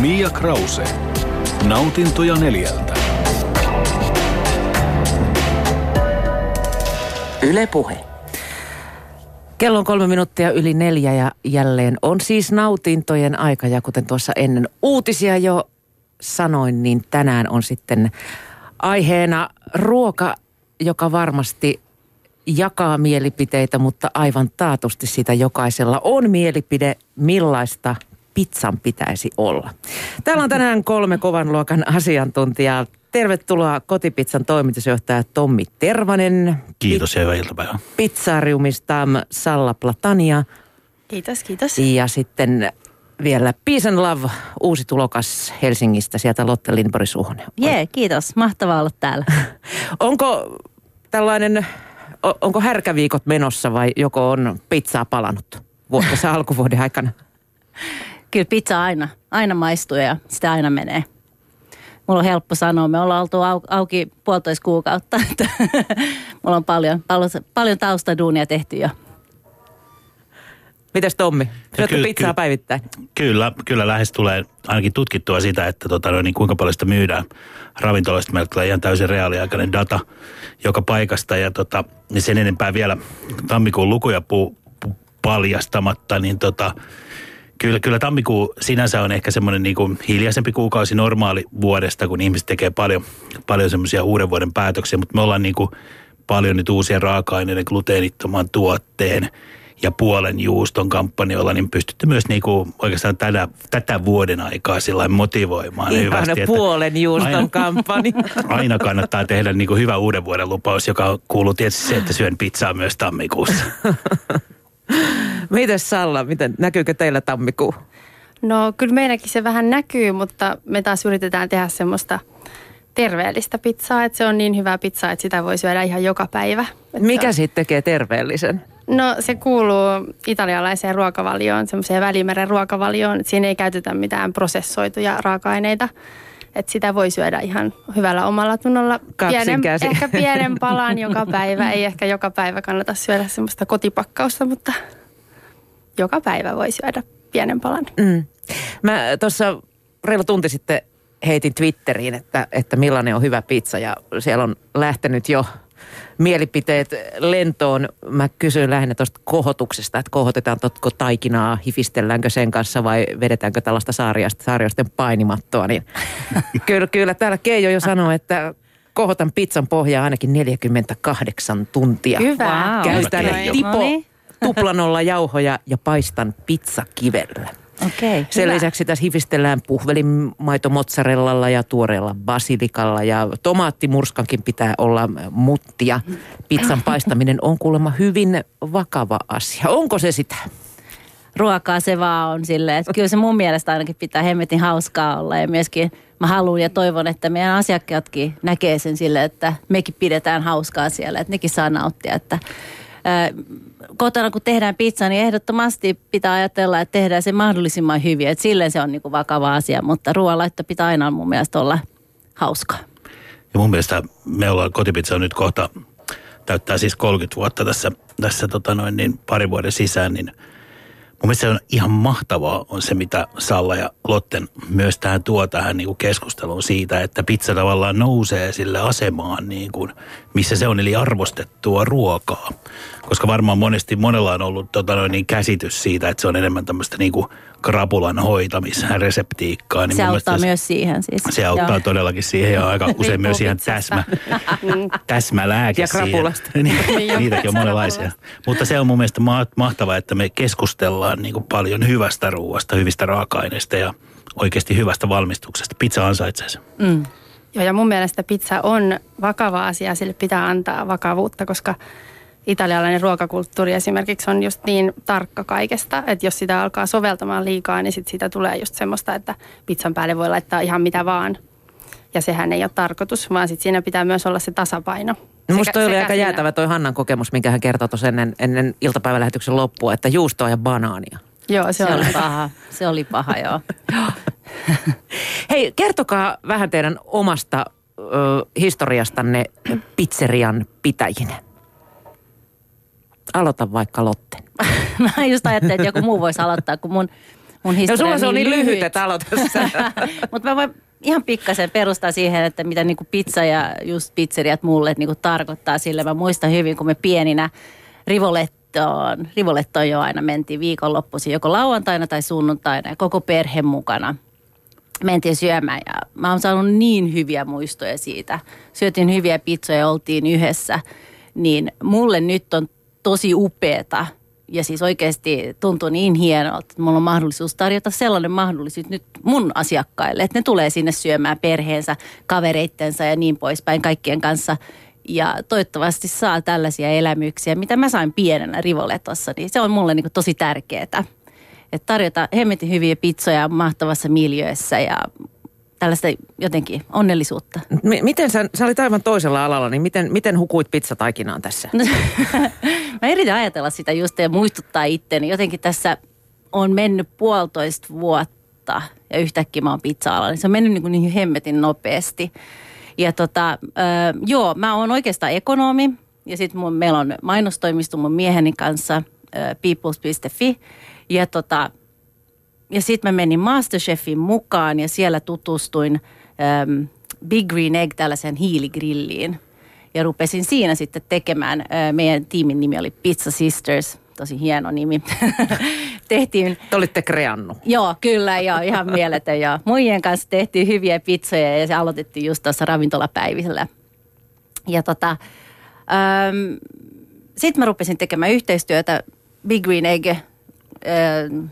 Mia Krause. Nautintoja neljältä. Yle Puhe. Kello on kolme minuuttia yli neljä ja jälleen on siis nautintojen aika. Ja kuten tuossa ennen uutisia jo sanoin, niin tänään on sitten aiheena ruoka, joka varmasti jakaa mielipiteitä, mutta aivan taatusti sitä jokaisella on mielipide, millaista pizzan pitäisi olla. Täällä on tänään kolme kovan luokan asiantuntijaa. Tervetuloa Kotipizzan toimitusjohtaja Tommi Tervanen. Kiitos ja hyvää iltapäivää. Pizzariumista Salla Platania. Kiitos, kiitos. Ja sitten vielä Peace and Love, uusi tulokas Helsingistä, sieltä Lotte Lindborg Suhonen. Jee, yeah, kiitos. Mahtavaa olla täällä. onko tällainen, onko härkäviikot menossa vai joko on pizzaa palannut vuodessa alkuvuoden aikana? Kyllä pizza aina, aina maistuu ja sitä aina menee. Mulla on helppo sanoa, me ollaan oltu au, auki puolitoista kuukautta. Mulla on paljon, paljon, paljon taustaduunia tehty jo. Mitäs Tommi? Syötkö no, pizzaa ky- päivittäin? Kyllä, kyllä lähes tulee ainakin tutkittua sitä, että tota, no, niin kuinka paljon sitä myydään ravintoloista. Meillä tulee ihan täysin reaaliaikainen data joka paikasta ja tota, niin sen enempää vielä tammikuun lukuja pu, pu, paljastamatta, niin tota, Kyllä, kyllä tammikuu sinänsä on ehkä semmoinen niin kuin hiljaisempi kuukausi normaali vuodesta, kun ihmiset tekee paljon, paljon semmoisia uuden vuoden päätöksiä, mutta me ollaan niin kuin paljon nyt uusien raaka-aineiden gluteenittoman tuotteen ja puolen juuston kampanjoilla, niin pystytte myös niin kuin oikeastaan tätä, tätä vuoden aikaa sillä motivoimaan. Ihan hyvästi, puolen juuston aina, kampanja. Aina kannattaa tehdä niin kuin hyvä uuden vuoden lupaus, joka kuuluu tietysti se, että syön pizzaa myös tammikuussa. Mites Salla, miten, näkyykö teillä tammikuu? No kyllä meilläkin se vähän näkyy, mutta me taas yritetään tehdä semmoista terveellistä pizzaa, että se on niin hyvää pizzaa, että sitä voi syödä ihan joka päivä. Että Mikä siitä tekee terveellisen? No se kuuluu italialaiseen ruokavalioon, semmoiseen välimeren ruokavalioon. Siinä ei käytetä mitään prosessoituja raaka-aineita. Että sitä voi syödä ihan hyvällä omalla tunnolla. Pienen, ehkä pienen palan joka päivä. Ei ehkä joka päivä kannata syödä semmoista kotipakkausta, mutta joka päivä voi syödä pienen palan. Mm. Mä tuossa reilu tunti sitten heitin Twitteriin, että, että millainen on hyvä pizza ja siellä on lähtenyt jo mielipiteet lentoon. Mä kysyin lähinnä tuosta kohotuksesta, että kohotetaanko taikinaa, hifistelläänkö sen kanssa vai vedetäänkö tällaista saariasta, saariosten painimattoa. Niin kyllä, kyllä täällä Keijo jo sanoi, että kohotan pizzan pohjaa ainakin 48 tuntia. Hyvä. Wow. Käytän okay. tipo, tuplanolla jauhoja ja paistan pizzakivellä. Okay, Sen hyvä. lisäksi tässä hifistellään puhvelinmaito mozzarellalla ja tuoreella basilikalla ja tomaattimurskankin pitää olla muttia. Pizzan paistaminen on kuulemma hyvin vakava asia. Onko se sitä? Ruokaa se vaan on silleen, että kyllä se mun mielestä ainakin pitää hemmetin hauskaa olla ja myöskin mä haluan ja toivon, että meidän asiakkaatkin näkee sen sille, että mekin pidetään hauskaa siellä, että nekin saa nauttia, että kotona kun tehdään pizza, niin ehdottomasti pitää ajatella, että tehdään se mahdollisimman hyvin. Että silleen se on niin kuin vakava asia, mutta ruoanlaitto pitää aina mun mielestä olla hauskaa. Ja mun mielestä me ollaan kotipizza on nyt kohta, täyttää siis 30 vuotta tässä, tässä tota noin, niin pari vuoden sisään, niin – Mun se on ihan mahtavaa on se, mitä Salla ja Lotten myös tähän tuo tähän niin kuin keskusteluun siitä, että pizza tavallaan nousee sille asemaan, niin kuin, missä se on, eli arvostettua ruokaa. Koska varmaan monesti monella on ollut tota noin, niin käsitys siitä, että se on enemmän tämmöistä niin kuin krapulan hoitamisreseptiikkaa. Niin se auttaa se, myös siihen siis. Se auttaa Joo. todellakin siihen ja aika usein myös ihan täsmä, täsmälääke Ja krapulasta. niin, niitäkin on monenlaisia. Mutta se on mun mielestä mahtavaa, että me keskustellaan niin kuin paljon hyvästä ruoasta, hyvistä raaka-aineista ja oikeasti hyvästä valmistuksesta. Pizza ansaitsee sen. Mm. Joo, ja mun mielestä pizza on vakava asia, sille pitää antaa vakavuutta, koska – italialainen ruokakulttuuri esimerkiksi on just niin tarkka kaikesta, että jos sitä alkaa soveltamaan liikaa, niin sit siitä tulee just semmoista, että pizzan päälle voi laittaa ihan mitä vaan. Ja sehän ei ole tarkoitus, vaan sit siinä pitää myös olla se tasapaino. No musta toi oli aika siinä... jäätävä toi Hannan kokemus, minkä hän kertoi tuossa ennen, ennen iltapäivälähetyksen loppua, että juustoa ja banaania. Joo, se, se oli paha. Se oli paha, joo. Hei, kertokaa vähän teidän omasta ö, historiastanne pizzerian pitäjinä. Aloita vaikka Lotten. Mä just ajattelin, että joku muu voisi aloittaa, kun mun, mun No historia sulla se on niin lyhyt, lyhyt. että aloita. Mutta mä voin ihan pikkasen perustaa siihen, että mitä niinku pizza ja just pizzeriat mulle niinku tarkoittaa sille. Mä muistan hyvin, kun me pieninä Rivolettoon, Rivolettoon jo aina mentiin viikonloppuisin, joko lauantaina tai sunnuntaina ja koko perhe mukana. Mentiin syömään ja mä oon saanut niin hyviä muistoja siitä. Syötiin hyviä pizzoja ja oltiin yhdessä. Niin mulle nyt on tosi upeeta ja siis oikeasti tuntuu niin hienolta, että mulla on mahdollisuus tarjota sellainen mahdollisuus nyt mun asiakkaille, että ne tulee sinne syömään perheensä, kavereittensa ja niin poispäin kaikkien kanssa. Ja toivottavasti saa tällaisia elämyksiä, mitä mä sain pienenä Rivoletossa, niin se on mulle niin tosi tärkeää. Että tarjota hemmetin hyviä pizzoja mahtavassa miljöössä ja tällaista jotenkin onnellisuutta. M- miten sä, sä olit aivan toisella alalla, niin miten, miten hukuit pizzataikinaan tässä? No, mä yritän ajatella sitä just ja muistuttaa itteni. Jotenkin tässä on mennyt puolitoista vuotta ja yhtäkkiä mä oon pizza Niin se on mennyt niin, kuin niin hemmetin nopeasti. Ja tota, äh, joo, mä oon oikeastaan ekonomi ja sitten meillä on mainostoimisto mun mieheni kanssa äh, peoples.fi. Ja tota, ja sitten mä menin Masterchefin mukaan ja siellä tutustuin ähm, Big Green Egg tällaiseen hiiligrilliin. Ja rupesin siinä sitten tekemään, äh, meidän tiimin nimi oli Pizza Sisters, tosi hieno nimi. tehtiin, Te olitte kreannut. joo kyllä, joo, ihan mieletön. Ja muijien kanssa tehtiin hyviä pizzoja ja se aloitettiin just tuossa ravintolapäivisellä. Ja tota, ähm, sitten mä rupesin tekemään yhteistyötä Big Green Egg äh, su-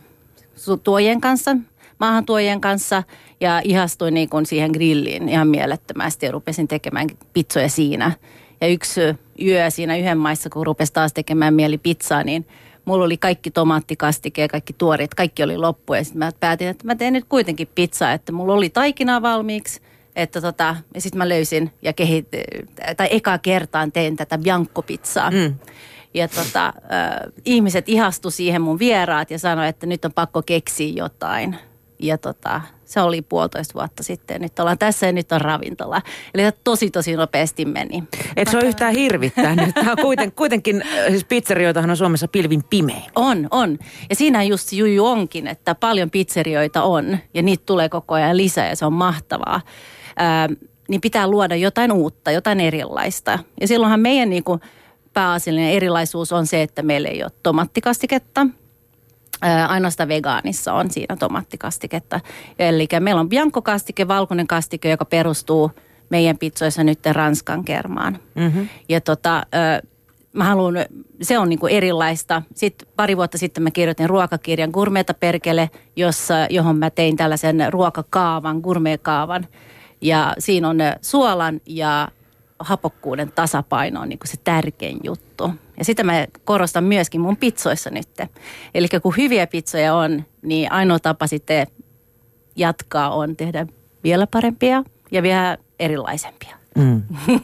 tuojien kanssa, maahantuojien kanssa ja ihastuin niin kuin siihen grilliin ihan mielettömästi ja rupesin tekemään pizzoja siinä. Ja yksi yö siinä yhden maissa, kun rupesi taas tekemään mieli pizzaa, niin mulla oli kaikki tomaattikastike ja kaikki tuoret, kaikki oli loppu. Ja sitten mä päätin, että mä teen nyt kuitenkin pizzaa, että mulla oli taikinaa valmiiksi. Että tota, ja sitten mä löysin ja kehit, tai eka kertaan tein tätä bianco-pizzaa. Mm. Ja tota, äh, ihmiset ihastu siihen mun vieraat ja sanoi, että nyt on pakko keksiä jotain. Ja tota, se oli puolitoista vuotta sitten. Nyt ollaan tässä ja nyt on ravintola. Eli se tosi tosi nopeasti meni. Et se ole yhtään hirvittänyt. Tämä on kuiten, kuitenkin, siis pizzerioitahan on Suomessa pilvin pimein. On, on. Ja siinä just juju onkin, että paljon pizzerioita on ja niitä tulee koko ajan lisää ja se on mahtavaa. Ää, niin pitää luoda jotain uutta, jotain erilaista. Ja silloinhan meidän niin kuin pääasiallinen erilaisuus on se, että meillä ei ole tomattikastiketta. Ainoastaan vegaanissa on siinä tomattikastiketta. Eli meillä on bianco-kastike, valkoinen kastike, joka perustuu meidän pizzoissa nyt ranskan kermaan. Mm-hmm. Ja tota, mä haluan, se on niinku erilaista. Sitten pari vuotta sitten mä kirjoitin ruokakirjan Gourmeta Perkele, jossa, johon mä tein tällaisen ruokakaavan, gourmetkaavan. Ja siinä on suolan ja hapokkuuden tasapaino on niin se tärkein juttu. Ja sitä mä korostan myöskin mun pizzoissa nyt. Eli kun hyviä pizzoja on, niin ainoa tapa sitten jatkaa on tehdä vielä parempia ja vielä erilaisempia. Mm.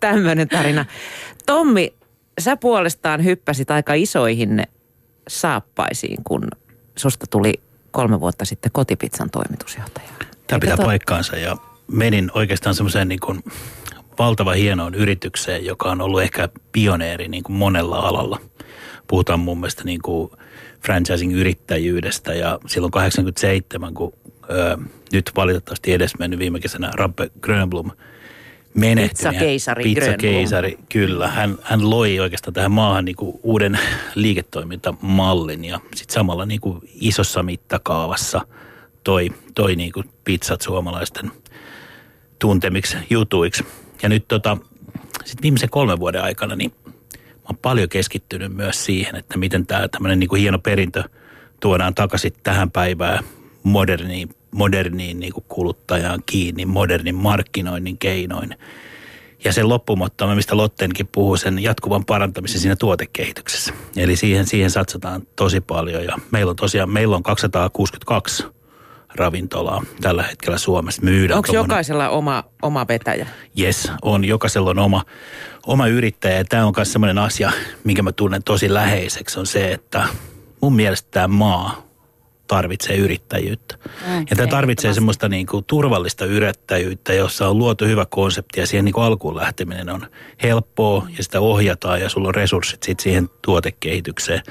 Tämmöinen tarina. Tommi, sä puolestaan hyppäsit aika isoihin saappaisiin, kun susta tuli kolme vuotta sitten kotipizzan toimitusjohtaja. Tämä pitää to- paikkaansa ja menin oikeastaan semmoiseen niin kuin valtava hienoon yritykseen, joka on ollut ehkä pioneeri niin kuin monella alalla. Puhutaan mun mielestä niin kuin franchising-yrittäjyydestä ja silloin 87, kun ö, nyt valitettavasti edesmennyt viime kesänä Rabbe Grönblom menehtyi. Pizzakeisari Pizzakeisari, kyllä. Hän, hän loi oikeastaan tähän maahan niin kuin uuden liiketoimintamallin ja sitten samalla niin kuin isossa mittakaavassa toi, toi niin kuin pizzat suomalaisten tuntemiksi jutuiksi. Ja nyt tota, sit viimeisen kolmen vuoden aikana niin mä oon paljon keskittynyt myös siihen, että miten tämä tämmöinen niin kuin hieno perintö tuodaan takaisin tähän päivään moderniin, moderniin niin kuin kuluttajaan kiinni, modernin markkinoinnin keinoin. Ja sen loppumotto, mistä Lottenkin puhuu, sen jatkuvan parantamisen siinä tuotekehityksessä. Eli siihen, siihen satsataan tosi paljon ja meillä on tosiaan, meillä on 262 ravintolaa tällä hetkellä Suomessa. Myydään Onko tommonen- jokaisella oma, oma vetäjä? Yes, on. Jokaisella on oma, oma yrittäjä. Ja tämä on myös sellainen asia, minkä mä tunnen tosi läheiseksi, on se, että mun mielestä tämä maa tarvitsee yrittäjyyttä. Mm, ja tämä tarvitsee semmoista niin kuin turvallista yrittäjyyttä, jossa on luotu hyvä konsepti ja siihen niin kuin alkuun lähteminen on helppoa ja sitä ohjataan ja sulla on resurssit sit siihen tuotekehitykseen.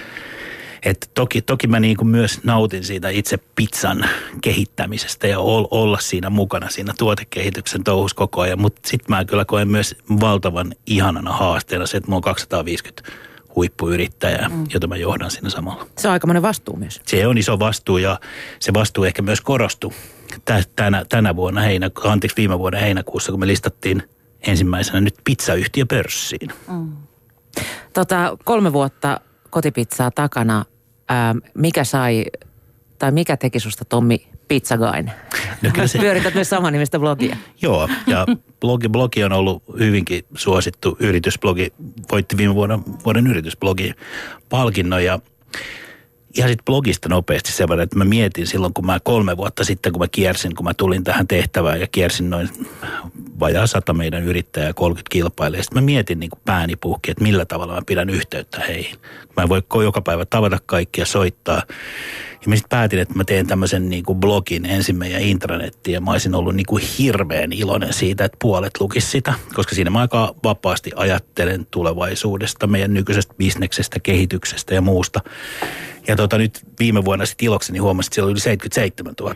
Että toki, toki mä niin kuin myös nautin siitä itse pizzan kehittämisestä ja olla siinä mukana siinä tuotekehityksen touhus koko ajan. Mutta sitten mä kyllä koen myös valtavan ihanana haasteena se, että mulla on 250 huippuyrittäjää, mm. jota mä johdan siinä samalla. Se on aikamoinen vastuu myös. Se on iso vastuu ja se vastuu ehkä myös korostui tänä, tänä vuonna, heinä, anteeksi viime vuoden heinäkuussa, kun me listattiin ensimmäisenä nyt pizzayhtiö pörssiin. Mm. Tota, kolme vuotta kotipizzaa takana. Ää, mikä sai, tai mikä teki susta Tommi Pizzagain? No kyllä se... Pyörität myös saman nimistä blogia. Joo, ja blogi, blogi on ollut hyvinkin suosittu yritysblogi. Voitti viime vuonna vuoden yritysblogi palkinnon ja ihan sitten blogista nopeasti sen verran, että mä mietin silloin, kun mä kolme vuotta sitten, kun mä kiersin, kun mä tulin tähän tehtävään ja kiersin noin vajaa sata meidän yrittäjää 30 kilpailijaa. Sitten mä mietin niin kuin pääni puhki, että millä tavalla mä pidän yhteyttä heihin. Mä en voi joka päivä tavata kaikkia, soittaa. Ja mä sitten päätin, että mä teen tämmöisen niin kuin blogin ensin meidän intranettiin ja mä olisin ollut niin kuin hirveän iloinen siitä, että puolet lukisi sitä, koska siinä mä aika vapaasti ajattelen tulevaisuudesta, meidän nykyisestä bisneksestä, kehityksestä ja muusta. Ja tota, nyt viime vuonna sitten ilokseni huomasin, että siellä oli yli 77 000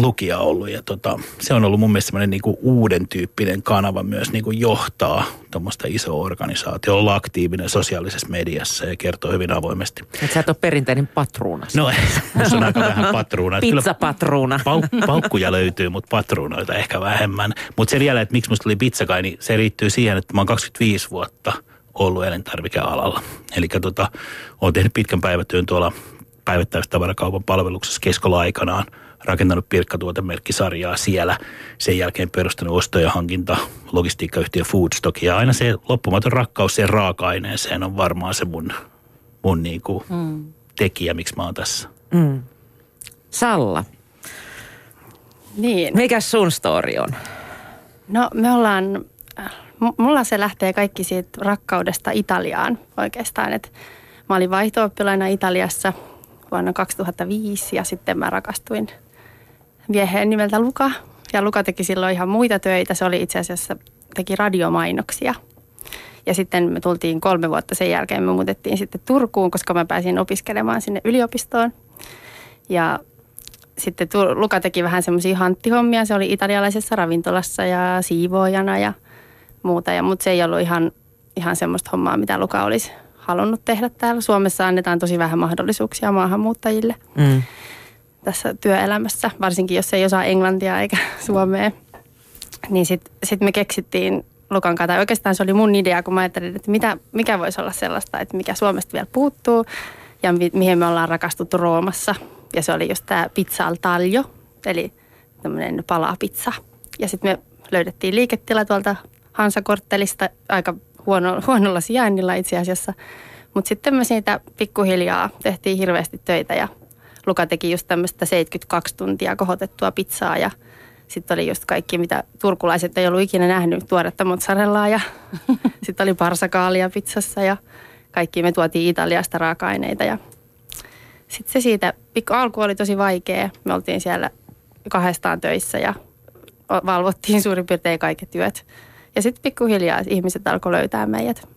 lukijaa ollut. Ja tota, se on ollut mun mielestä semmoinen niinku uuden tyyppinen kanava myös niinku johtaa tuommoista isoa organisaatio, olla aktiivinen sosiaalisessa mediassa ja kertoo hyvin avoimesti. Et sä et ole perinteinen patruuna. No, se on aika vähän patruuna. Pizzapatruuna. Pauk- paukkuja löytyy, mutta patruunoita ehkä vähemmän. Mutta se vielä, että miksi musta tuli pizzakai, niin se riittyy siihen, että mä oon 25 vuotta – ollut elintarvikealalla. Eli tota, olen tehnyt pitkän päivätyön tuolla päivittäistavarakaupan palveluksessa keskolla aikanaan, rakentanut pirkkatuotemerkkisarjaa siellä, sen jälkeen perustanut osto- ja hankinta, logistiikkayhtiö Foodstock ja aina se loppumaton rakkaus siihen raaka-aineeseen on varmaan se mun, mun niinku mm. tekijä, miksi mä oon tässä. Mm. Salla. Niin. Mikä sun story on? No me ollaan mulla se lähtee kaikki siitä rakkaudesta Italiaan oikeastaan. Et mä olin vaihto Italiassa vuonna 2005 ja sitten mä rakastuin vieheen nimeltä Luka. Ja Luka teki silloin ihan muita töitä. Se oli itse asiassa, teki radiomainoksia. Ja sitten me tultiin kolme vuotta sen jälkeen, me muutettiin sitten Turkuun, koska mä pääsin opiskelemaan sinne yliopistoon. Ja sitten Luka teki vähän semmoisia hanttihommia. Se oli italialaisessa ravintolassa ja siivoojana ja – muuta. Ja, mutta se ei ollut ihan, ihan semmoista hommaa, mitä Luka olisi halunnut tehdä täällä. Suomessa annetaan tosi vähän mahdollisuuksia maahanmuuttajille mm. tässä työelämässä, varsinkin jos ei osaa englantia eikä suomea. Niin sitten sit me keksittiin Lukan kanssa, oikeastaan se oli mun idea, kun mä ajattelin, että mitä, mikä voisi olla sellaista, että mikä Suomesta vielä puuttuu ja mi- mihin me ollaan rakastuttu Roomassa. Ja se oli just tämä pizza al taglio, eli tämmöinen palapizza. Ja sitten me löydettiin liiketila tuolta Hansakorttelista aika huono, huonolla sijainnilla itse asiassa. Mutta sitten me siitä pikkuhiljaa tehtiin hirveästi töitä ja Luka teki just tämmöistä 72 tuntia kohotettua pizzaa ja sitten oli just kaikki, mitä turkulaiset ei ollut ikinä nähnyt, tuoretta mozzarellaa ja sitten oli parsakaalia pizzassa ja kaikki me tuotiin Italiasta raaka-aineita ja sitten se siitä, pikku alku oli tosi vaikea. Me oltiin siellä kahdestaan töissä ja valvottiin suurin piirtein kaikki työt. Ja sitten pikkuhiljaa ihmiset alkoi löytää meidät.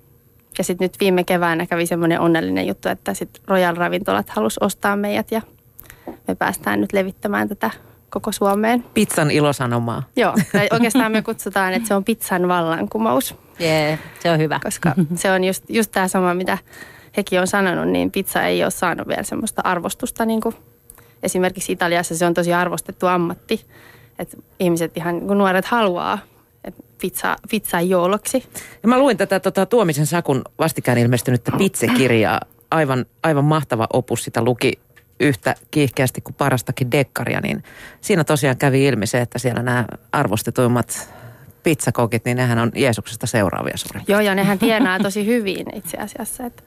Ja sitten nyt viime keväänä kävi semmoinen onnellinen juttu, että sitten Royal Ravintolat halusi ostaa meidät ja me päästään nyt levittämään tätä koko Suomeen. Pizzan ilosanomaa. Joo, tai oikeastaan me kutsutaan, että se on pizzan vallankumous. Jee, se on hyvä. Koska se on just, just tämä sama, mitä hekin on sanonut, niin pizza ei ole saanut vielä semmoista arvostusta. Niin kuin esimerkiksi Italiassa se on tosi arvostettu ammatti. Että ihmiset ihan, kun nuoret haluaa pizza, pizza jouluksi. Ja mä luin tätä tota, Tuomisen Sakun vastikään ilmestynyttä pizzekirjaa. Aivan, aivan mahtava opus, sitä luki yhtä kiihkeästi kuin parastakin dekkaria, niin siinä tosiaan kävi ilmi se, että siellä nämä arvostetuimmat pizzakokit, niin nehän on Jeesuksesta seuraavia suurin. Joo, ja nehän tienaa tosi hyvin itse asiassa, että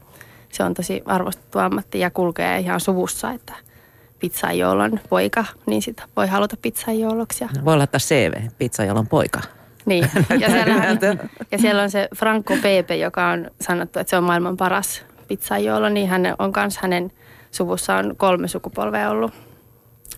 se on tosi arvostettu ammatti ja kulkee ihan suvussa, että pizzajoulon poika, niin sitä voi haluta pizzajouluksi. Voi laittaa CV, pizzajoulon poika. Niin, ja siellä, ja siellä on se Franco Pepe, joka on sanottu, että se on maailman paras pizzajoolo, niin hän on myös hänen suvussa on kolme sukupolvea ollut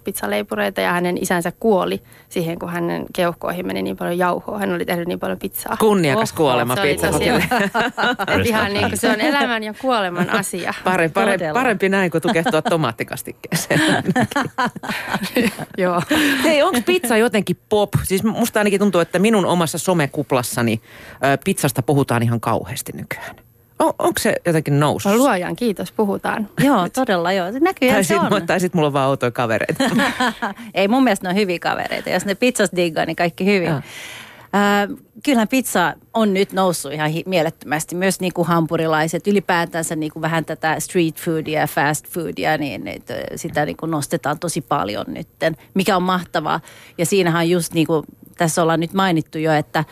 pizzaleipureita ja hänen isänsä kuoli siihen, kun hänen keuhkoihin meni niin paljon jauhoa. Hän oli tehnyt niin paljon pizzaa. Kunniakas Oho, kuolema et ihan niin kuin se on elämän ja kuoleman asia. Pare, pare, parempi näin kuin tukehtua tomaattikastikkeeseen. Joo. Hei, onko pizza jotenkin pop? Siis musta ainakin tuntuu, että minun omassa somekuplassani pizzasta puhutaan ihan kauheasti nykyään. On, onko se jotenkin noussut? No luojan kiitos, puhutaan. Joo, todella joo. Näköjään tai se sit, on. tai sit mulla on vaan outoja kavereita. Ei mun mielestä ne on hyviä kavereita. Jos ne pizzas diggaa, niin kaikki hyvin. Äh, kyllähän pizza on nyt noussut ihan hi- mielettömästi. Myös niin kuin hampurilaiset, ylipäätänsä niin kuin vähän tätä street foodia ja fast foodia, niin että sitä niin kuin nostetaan tosi paljon nytten, mikä on mahtavaa. Ja siinähän on just niin kuin tässä ollaan nyt mainittu jo, että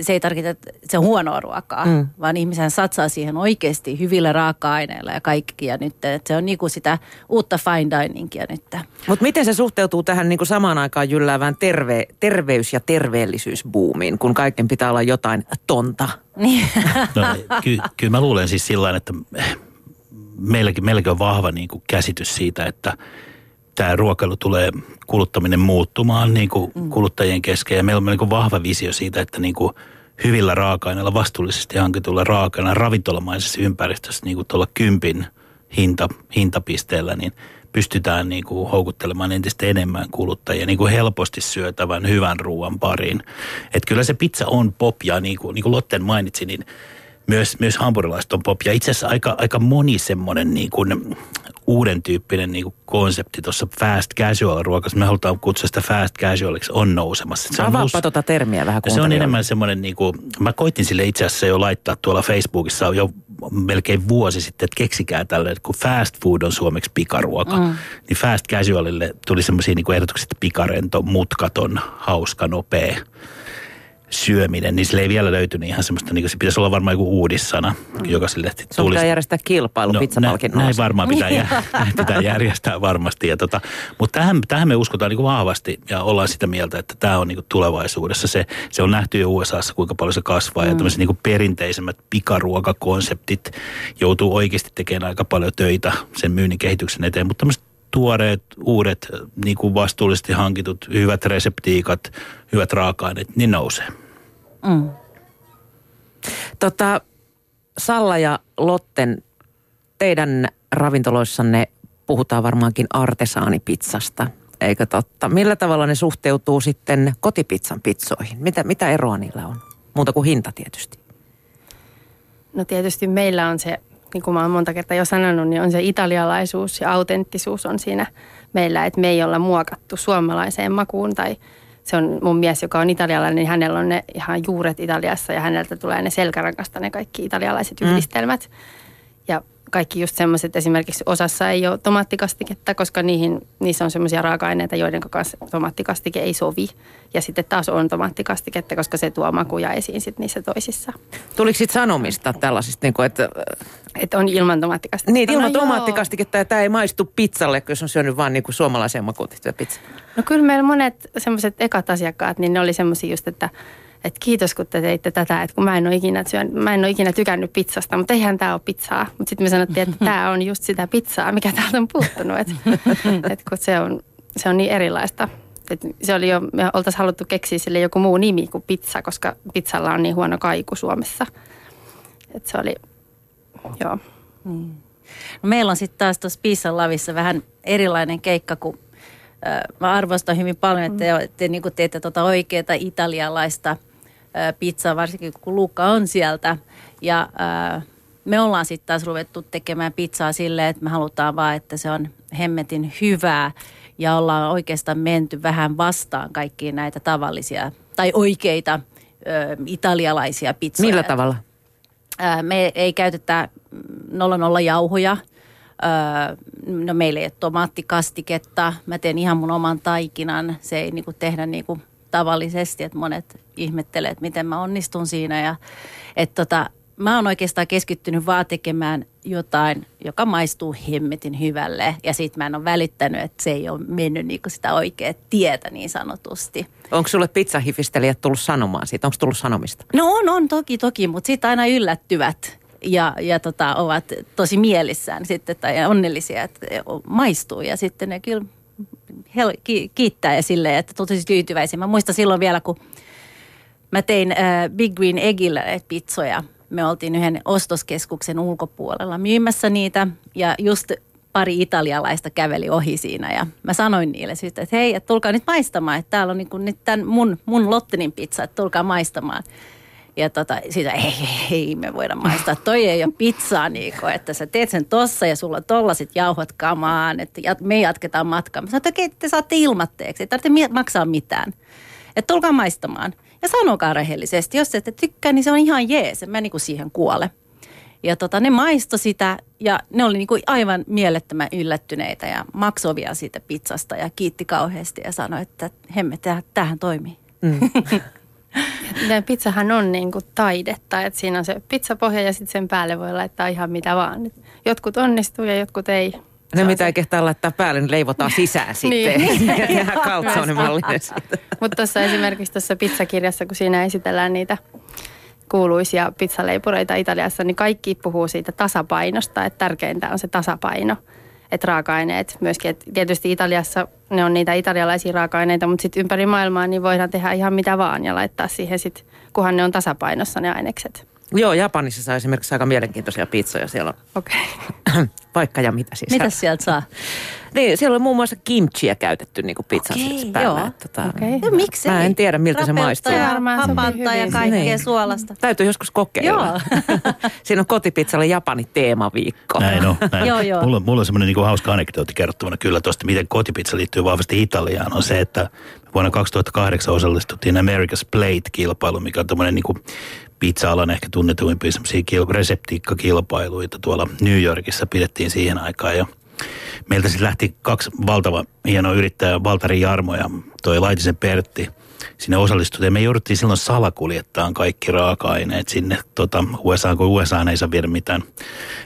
se ei tarkoita, että se on huonoa ruokaa, Mm. vaan ihmisen satsaa siihen oikeasti hyvillä raaka-aineilla ja kaikki. Ja nyt että se on niin kuin sitä uutta fine diningia nyt. Mutta miten se suhteutuu tähän niin kuin samaan aikaan jylläävään terve, terveys- ja terveellisyysbuumiin, kun kaiken pitää olla jotain tonta? Niin. No, ky, kyllä mä luulen siis sillä että meilläkin, meilläkin on vahva niin kuin käsitys siitä, että tämä ruokailu tulee kuluttaminen muuttumaan niin kuin kuluttajien kesken. Ja meillä on niin kuin vahva visio siitä, että niin kuin hyvillä raaka-aineilla, vastuullisesti hankituilla raaka-aineilla, ravintolamaisessa ympäristössä niin kuin tuolla kympin hinta, hintapisteellä, niin pystytään niin kuin houkuttelemaan entistä enemmän kuluttajia niin kuin helposti syötävän hyvän ruoan pariin. Et kyllä se pizza on pop ja niin kuin, niin kuin Lotten mainitsi, niin myös, myös hampurilaiset on pop. Ja itse asiassa aika, aika moni semmoinen niin kuin uuden tyyppinen niin konsepti tuossa fast casual ruokassa. Me halutaan kutsua sitä fast casualiksi, on nousemassa. Se on Avaappa just- tota termiä vähän se on enemmän semmoinen, niin kuin, mä koitin sille itse asiassa jo laittaa tuolla Facebookissa jo melkein vuosi sitten, että keksikää tälle, että kun fast food on suomeksi pikaruoka, mm. niin fast casualille tuli semmoisia niin pikarentoja, että pikarento, mutkaton, hauska, nopea syöminen, niin sille ei vielä löytynyt ihan semmoista, niin se pitäisi olla varmaan joku uudissana, mm. joka sille Sun tulisi. pitää järjestää kilpailu no, näin, pizzapalkinnolla. näin varmaan pitää, jär, näin pitää järjestää varmasti. Ja tota, mutta tähän, tähän me uskotaan niin kuin vahvasti ja ollaan sitä mieltä, että tämä on niin kuin tulevaisuudessa. Se, se on nähty jo USAssa, kuinka paljon se kasvaa. Mm. Ja tämmöiset niin kuin perinteisemmät pikaruokakonseptit joutuu oikeasti tekemään aika paljon töitä sen myynnin kehityksen eteen. Mutta tämmöiset tuoreet, uudet, niin kuin vastuullisesti hankitut, hyvät reseptiikat, hyvät raaka-aineet, niin nousee. Mm. Tota, Salla ja Lotten, teidän ravintoloissanne puhutaan varmaankin artesaanipizzasta, eikö totta? Millä tavalla ne suhteutuu sitten kotipizzan pizzoihin? Mitä, mitä eroa niillä on? Muuta kuin hinta tietysti. No tietysti meillä on se, niin kuin mä oon monta kertaa jo sanonut, niin on se italialaisuus ja autenttisuus on siinä meillä, että me ei olla muokattu suomalaiseen makuun tai se on mun mies, joka on italialainen, niin hänellä on ne ihan juuret Italiassa ja häneltä tulee ne selkärankasta ne kaikki italialaiset Mm. yhdistelmät. Kaikki just semmoiset, esimerkiksi osassa ei ole tomaattikastiketta, koska niihin, niissä on semmoisia raaka-aineita, joiden kanssa tomaattikastike ei sovi. Ja sitten taas on tomaattikastiketta, koska se tuo makuja esiin sit niissä toisissa. Tuliko sitten sanomista tällaisista, niin kuin, että Että on ilman tomaattikastiketta. niin, ilman no tomaattikastiketta ja tämä ei maistu pizzalle, kun jos on syönyt vaan niin kuin suomalaiseen makuun pizza. No kyllä meillä monet semmoiset ekat asiakkaat, niin ne oli semmoisia just, että, että kiitos kun te teitte tätä, että kun mä en ole ikinä, syön, mä en ole ikinä tykännyt pizzasta, mutta eihän tämä ole pizzaa. Mutta sitten me sanottiin, että tämä on just sitä pizzaa, mikä täältä on puuttunut, että, että kun se on, se on niin erilaista. Et se oli jo, me oltaisiin haluttu keksiä sille joku muu nimi kuin pizza, koska pizzalla on niin huono kaiku Suomessa. Että se oli, joo. No meillä on sitten taas tuossa Piisan lavissa vähän erilainen keikka, äh, mä arvostan hyvin paljon, että te, te niin teette tuota oikeaa italialaista pizzaa, varsinkin kun Luukka on sieltä. Ja me ollaan sitten taas ruvettu tekemään pizzaa silleen, että me halutaan vaan, että se on hemmetin hyvää. Ja ollaan oikeastaan menty vähän vastaan kaikkiin näitä tavallisia tai oikeita italialaisia pizzoja. Millä tavalla? Ää, Me ei käytetä nolla nolla jauhoja. Ää, No meillä ei ole tomaattikastiketta. Mä teen ihan mun oman taikinan. Se ei niinku tehdä niinku tavallisesti, että monet ihmettelee, että miten mä onnistun siinä. Ja, et tota, mä oon oikeastaan keskittynyt vaan tekemään jotain, joka maistuu hemmetin hyvälle. Ja sit mä en ole välittänyt, että se ei ole mennyt niinku sitä oikeaa tietä niin sanotusti. Onko sulle pizzahifistelijät tullut sanomaan siitä? Onko tullut sanomista? No on, on toki, toki, mutta sitten aina yllättyvät ja, ja tota, ovat tosi mielissään sitten tai onnellisia, että maistuu. Ja sitten ne kyllä hel- ki- kiittää ja että tosi tyytyväisiä. Mä muistan silloin vielä, kun mä tein äh, Big Green Eggillä pizzoja. Me oltiin yhden ostoskeskuksen ulkopuolella myymässä niitä ja just pari italialaista käveli ohi siinä ja mä sanoin niille sitten, että hei, että tulkaa nyt maistamaan, että täällä on niin kuin nyt tämän mun, mun Lottinin pizza, että tulkaa maistamaan. Ja tota, siitä, ei, ei, ei me voida maistaa, toi ei ole pizzaa Niiko, että sä teet sen tossa ja sulla on tollasit jauhot kamaan, että me jatketaan matkaa. Mä sanoin, että okei, te saatte ilmatteeksi, ei tarvitse maksaa mitään. Että tulkaa maistamaan. Ja sanokaa rehellisesti, jos ette tykkää, niin se on ihan jees, mä niinku siihen kuole. Ja tota, ne maisto sitä ja ne oli niinku aivan mielettömän yllättyneitä ja maksoi vielä siitä pizzasta ja kiitti kauheasti ja sanoi, että hemme, tähän toimii. Mm. Ja pizzahan on niin kuin taidetta, että siinä on se pizzapohja ja sitten sen päälle voi laittaa ihan mitä vaan. Jotkut onnistuu ja jotkut ei. Ne mitä ei kehtaa laittaa päälle, niin leivotaan sisään sitten. niin. ja tehdään kaltsonimallinen Mutta tuossa esimerkiksi tuossa pizzakirjassa, kun siinä esitellään niitä kuuluisia pizzaleipureita Italiassa, niin kaikki puhuu siitä tasapainosta, että tärkeintä on se tasapaino. Että raaka-aineet myöskin, että tietysti Italiassa ne on niitä italialaisia raaka-aineita, mutta sitten ympäri maailmaa niin voidaan tehdä ihan mitä vaan ja laittaa siihen sitten, kunhan ne on tasapainossa ne ainekset. Joo, Japanissa saa esimerkiksi aika mielenkiintoisia pizzoja. Siellä on okay. vaikka ja mitä siis. Mitä sieltä saa? Niin, siellä on muun muassa kimchiä käytetty niin pizzan okay, päällä. Joo. Tota, okay. no, miksi Mä en tiedä, miltä se maistuu. ja vapauttaa ja kaikkea niin. suolasta. Täytyy joskus kokeilla. Joo. Siinä on kotipizzalle Japani teemaviikko. Näin on. Näin. joo, joo. Mulla, mulla on semmoinen niin hauska anekdootti kerrottavana kyllä tuosta, miten kotipizza liittyy vahvasti Italiaan. On se, että vuonna 2008 osallistuttiin America's Plate-kilpailu, mikä on tämmöinen niin pizza-alan ehkä tunnetuimpia semmoisia kil- reseptiikkakilpailuita tuolla New Yorkissa pidettiin siihen aikaan. Ja meiltä sitten lähti kaksi valtava hienoa yrittäjää, Valtari Jarmo ja toi Laitisen Pertti sinne osallistui. Ja me jouduttiin silloin salakuljettaan kaikki raaka-aineet sinne tota, USA, kun USA ei saa viedä mitään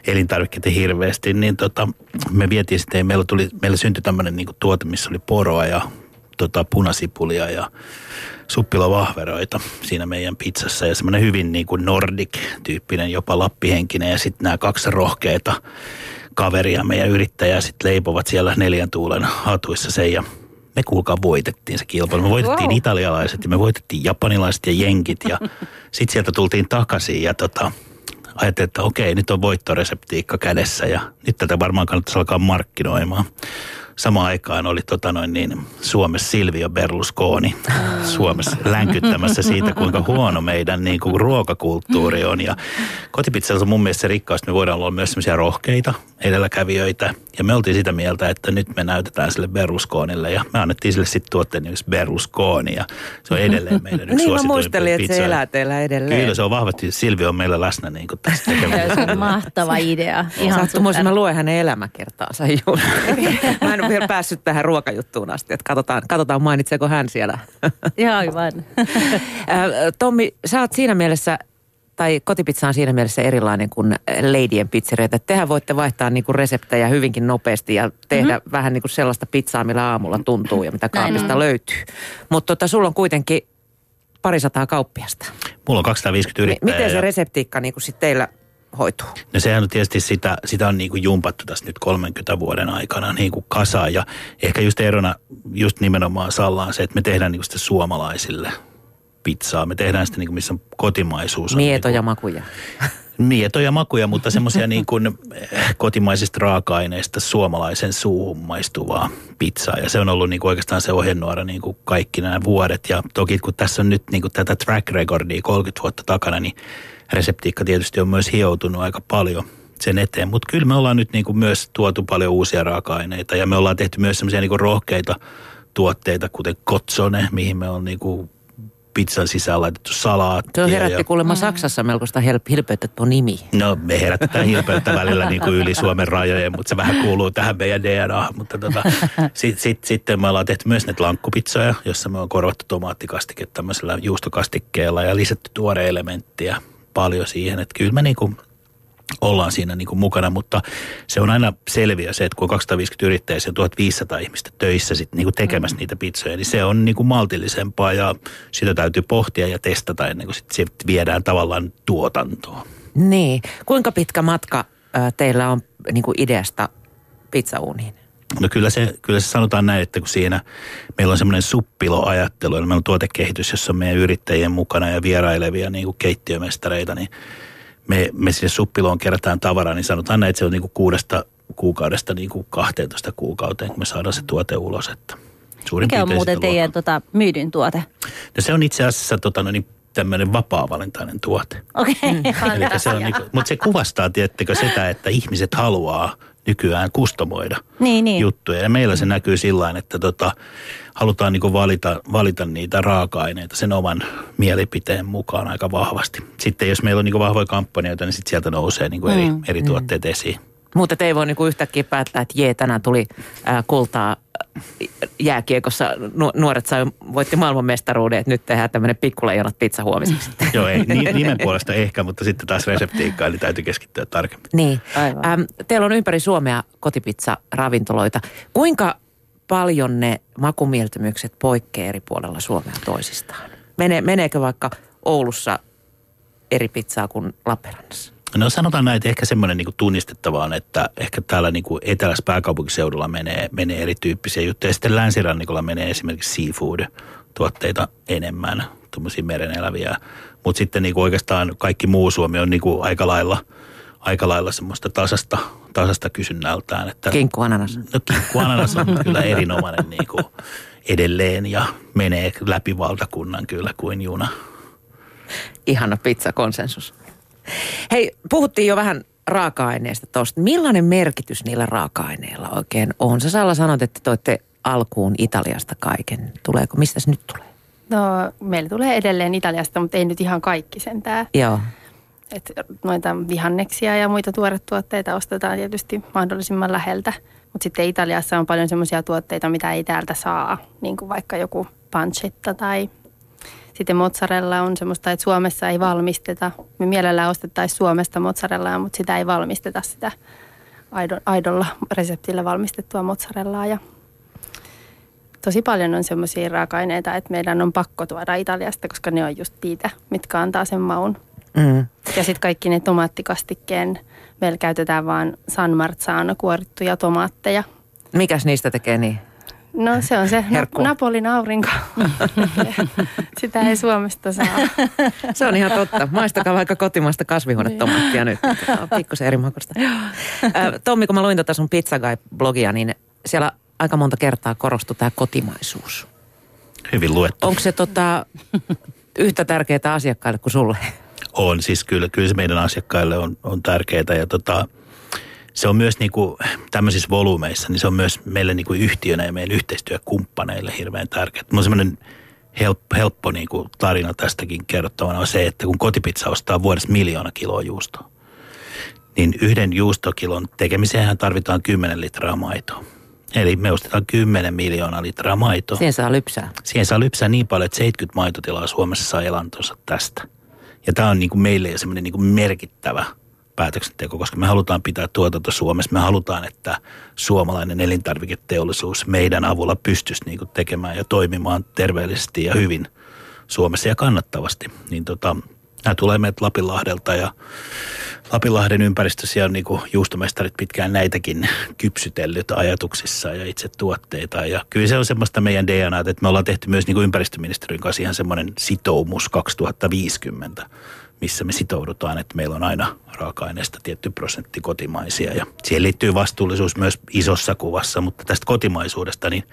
elintarvikkeita hirveästi, niin tota, me vietiin sitten, meillä, tuli, meillä syntyi tämmöinen niin tuote, missä oli poroa ja tota, punasipulia ja suppilovahveroita siinä meidän pizzassa. Ja semmoinen hyvin niin kuin nordic-tyyppinen, jopa lappihenkinen. Ja sitten nämä kaksi rohkeita kaveria, meidän yrittäjää sitten leipovat siellä neljän tuulen hatuissa sen. Ja me kuulkaa voitettiin se kilpailu. Me voitettiin wow. italialaiset ja me voitettiin japanilaiset ja jenkit. Ja sitten sieltä tultiin takaisin ja tota, ajattelin, että okei, nyt on voittoreseptiikka kädessä. Ja nyt tätä varmaan kannattaisi alkaa markkinoimaan samaan aikaan oli tota noin niin, Suomessa Silvio Berlusconi. Suomessa länkyttämässä siitä, kuinka huono meidän niin kuin, ruokakulttuuri on. Ja kotipizzalla on mun mielestä se rikkaus, että me voidaan olla myös sellaisia rohkeita edelläkävijöitä. Ja me oltiin sitä mieltä, että nyt me näytetään sille Berlusconille ja me annettiin sille sitten tuotteen nimeksi Berlusconi ja se on edelleen meidän yksi Niin mä muistelin, että se elää teillä edelleen. Kyllä se on vahvasti, Silvio on meillä läsnä niin kuin tässä tekemässä. se on mahtava idea. Ihan Sattumoisin mä luen hänen elämäkertaansa juuri. mä en ole vielä päässyt tähän ruokajuttuun asti, että katsotaan, katsotaan mainitseeko hän siellä. Joo, aivan. Tommi, sä oot siinä mielessä tai kotipizza on siinä mielessä erilainen kuin leidien pizzereita. Tehän voitte vaihtaa niin kuin reseptejä hyvinkin nopeasti ja tehdä mm-hmm. vähän niin kuin sellaista pizzaa, millä aamulla tuntuu ja mitä kaapista löytyy. Mutta tota, sulla on kuitenkin parisataa kauppiasta. Mulla on 250 yrittäjää. Miten se reseptiikka niin kuin sit teillä hoituu? No sehän on tietysti sitä, sitä on niin kuin jumpattu tässä nyt 30 vuoden aikana niin kuin kasaan ja ehkä just erona just nimenomaan Sallaan se, että me tehdään niin kuin sitä suomalaisille pizzaa. Me tehdään sitä niin kuin missä kotimaisuus on. Mietoja niin kuin, makuja. Mietoja makuja, mutta semmoisia niin kuin eh, kotimaisista raaka-aineista suomalaisen suuhun maistuvaa pizzaa. Ja se on ollut niin kuin oikeastaan se ohjenuora niin kuin kaikki nämä vuodet. Ja toki kun tässä on nyt niin kuin tätä track recordia 30 vuotta takana, niin reseptiikka tietysti on myös hioutunut aika paljon sen eteen. Mutta kyllä me ollaan nyt niin kuin myös tuotu paljon uusia raaka-aineita ja me ollaan tehty myös semmoisia niin rohkeita tuotteita, kuten kotsone, mihin me on niin kuin pizzan sisään laitettu salaattia. Se on herätti ja... kuulemma Saksassa melkoista hilpeyttä tuo nimi. No me herätetään hilpeyttä välillä niin kuin yli Suomen rajojen, mutta se vähän kuuluu tähän meidän DNA. Mutta tota, sitten sit, sitten me ollaan tehty myös näitä lankkupizzoja, jossa me on korvattu tomaattikastike tämmöisellä juustokastikkeella ja lisätty tuore elementtiä paljon siihen. Että kyllä me niin kuin ollaan siinä niin kuin mukana, mutta se on aina selviä se, että kun on 250 yrittäjää ja 1500 ihmistä töissä sit niin kuin tekemässä mm. niitä pizzoja, niin se on niin kuin maltillisempaa ja sitä täytyy pohtia ja testata ennen kuin sit se viedään tavallaan tuotantoon. Niin. Kuinka pitkä matka teillä on niin kuin ideasta pizzauuniin? No kyllä se, kyllä se sanotaan näin, että kun siinä meillä on semmoinen suppiloajattelu, eli meillä on tuotekehitys, jossa on meidän yrittäjien mukana ja vierailevia niin kuin keittiömestareita, niin me, me sinne suppiloon kerätään tavaraa, niin sanotaan näin, että se on niin kuin kuudesta kuukaudesta niin kuin 12 kuukauteen, kun me saadaan se tuote ulos. Että suurin Mikä on muuten teidän tota, myydyn tuote? No se on itse asiassa tota, no niin, tämmöinen vapaa-valintainen tuote. Okei. Okay. Elikkä se on niinku, mutta se kuvastaa, tiettekö, sitä, että ihmiset haluaa nykyään kustomoida Niin, niin. juttuja. Ja meillä se näkyy sillä että tota, halutaan niinku valita, valita niitä raaka-aineita sen oman mielipiteen mukaan aika vahvasti. Sitten jos meillä on niinku vahvoja kampanjoita, niin sit sieltä nousee niinku eri, Mm. eri tuotteet esiin. Mutta ei voi niinku yhtäkkiä päättää, että jee, tänään tuli ää, kultaa ää, jääkiekossa. Nu- nuoret sai, voitti maailmanmestaruuden, että nyt tehdään tämmöinen pikkuleijonat pizza huomiseksi. Joo, ei, ni- nimen puolesta ehkä, mutta sitten taas reseptiikkaan, eli täytyy keskittyä tarkemmin. Niin. Aivan. Ähm, teillä on ympäri Suomea kotipizza-ravintoloita. Kuinka paljon ne makumieltymykset poikkeaa eri puolella Suomea toisistaan? Mene, meneekö vaikka Oulussa eri pizzaa kuin Lappeenrannassa? No sanotaan näin, että ehkä semmoinen niin tunnistettava on, että ehkä täällä niin kuin etelässä pääkaupunkiseudulla menee, menee erityyppisiä juttuja. Ja sitten länsirannikolla menee esimerkiksi seafood-tuotteita enemmän, tuommoisia mereneläviä. Mutta sitten niin kuin oikeastaan kaikki muu Suomi on niin kuin aika lailla, aika lailla semmoista tasasta, tasasta kysynnältään. Että, Kinkku ananas. No kinkku ananas on kyllä erinomainen niin kuin edelleen ja menee läpi valtakunnan kyllä kuin juna. Ihana pizza-konsensus. Hei, puhuttiin jo vähän raaka-aineista tuosta. Millainen merkitys niillä raaka-aineilla oikein on? Sä Salla sanot, että toitte alkuun Italiasta kaiken. Tuleeko, mistä se nyt tulee? No, meillä tulee edelleen Italiasta, mutta ei nyt ihan kaikki sentään. Joo. Et noita vihanneksia ja muita tuoretuotteita ostetaan tietysti mahdollisimman läheltä. Mutta sitten Italiassa on paljon semmoisia tuotteita, mitä ei täältä saa, niin kuin vaikka joku pancetta tai sitten mozzarella on semmoista, että Suomessa ei valmisteta. Me mielellään ostettaisiin Suomesta mozzarellaa, mutta sitä ei valmisteta sitä aido, aidolla reseptillä valmistettua mozzarellaa. Ja tosi paljon on semmoisia raaka-aineita, että meidän on pakko tuoda Italiasta, koska ne on just niitä, mitkä antaa sen maun. Mm. Ja sitten kaikki ne tomaattikastikkeen, meillä käytetään vaan San Marzano kuorittuja tomaatteja. Mikäs niistä tekee niin? No se on se Herkku. Nap- Napolin aurinko. Sitä ei Suomesta saa. Se on ihan totta. Maistakaa vaikka kotimaista kasvihuonetomaattia nyt. Pikkusen eri makusta. Tommi, kun mä luin tätä sun Pizza Guy-blogia, niin siellä aika monta kertaa korostui tämä kotimaisuus. Hyvin luettu. Onko se tota, yhtä tärkeää asiakkaille kuin sulle? On, siis kyllä, kyllä se meidän asiakkaille on, on tärkeää ja tota, se on myös niinku, tämmöisissä volyymeissa, niin se on myös meille niinku yhtiönä ja meidän yhteistyökumppaneille hirveän tärkeää. On semmoinen helppo, helppo niinku tarina tästäkin kerrottavana on se, että kun kotipizza ostaa vuodessa miljoona kiloa juustoa, niin yhden juustokilon tekemiseen tarvitaan 10 litraa maitoa. Eli me ostetaan 10 miljoonaa litraa maitoa. Siihen saa lypsää. Siihen saa lypsää niin paljon, että 70 maitotilaa Suomessa saa elantonsa tästä. Ja tämä on niin kuin meille jo semmoinen niin kuin merkittävä päätöksenteko, koska me halutaan pitää tuotanto Suomessa. Me halutaan, että suomalainen elintarviketeollisuus meidän avulla pystyisi niin tekemään ja toimimaan terveellisesti ja hyvin Suomessa ja kannattavasti. Niin tota, nämä tulee meiltä Lapinlahdelta ja Lapinlahden ympäristössä on niin juustomestarit pitkään näitäkin kypsytellyt ajatuksissa ja itse tuotteita. Ja kyllä se on semmoista meidän DNA, että me ollaan tehty myös niin ympäristöministeriön kanssa ihan semmoinen sitoumus 2050, missä me sitoudutaan, että meillä on aina raaka-aineesta tietty prosentti kotimaisia. Ja siihen liittyy vastuullisuus myös isossa kuvassa, mutta tästä kotimaisuudesta niin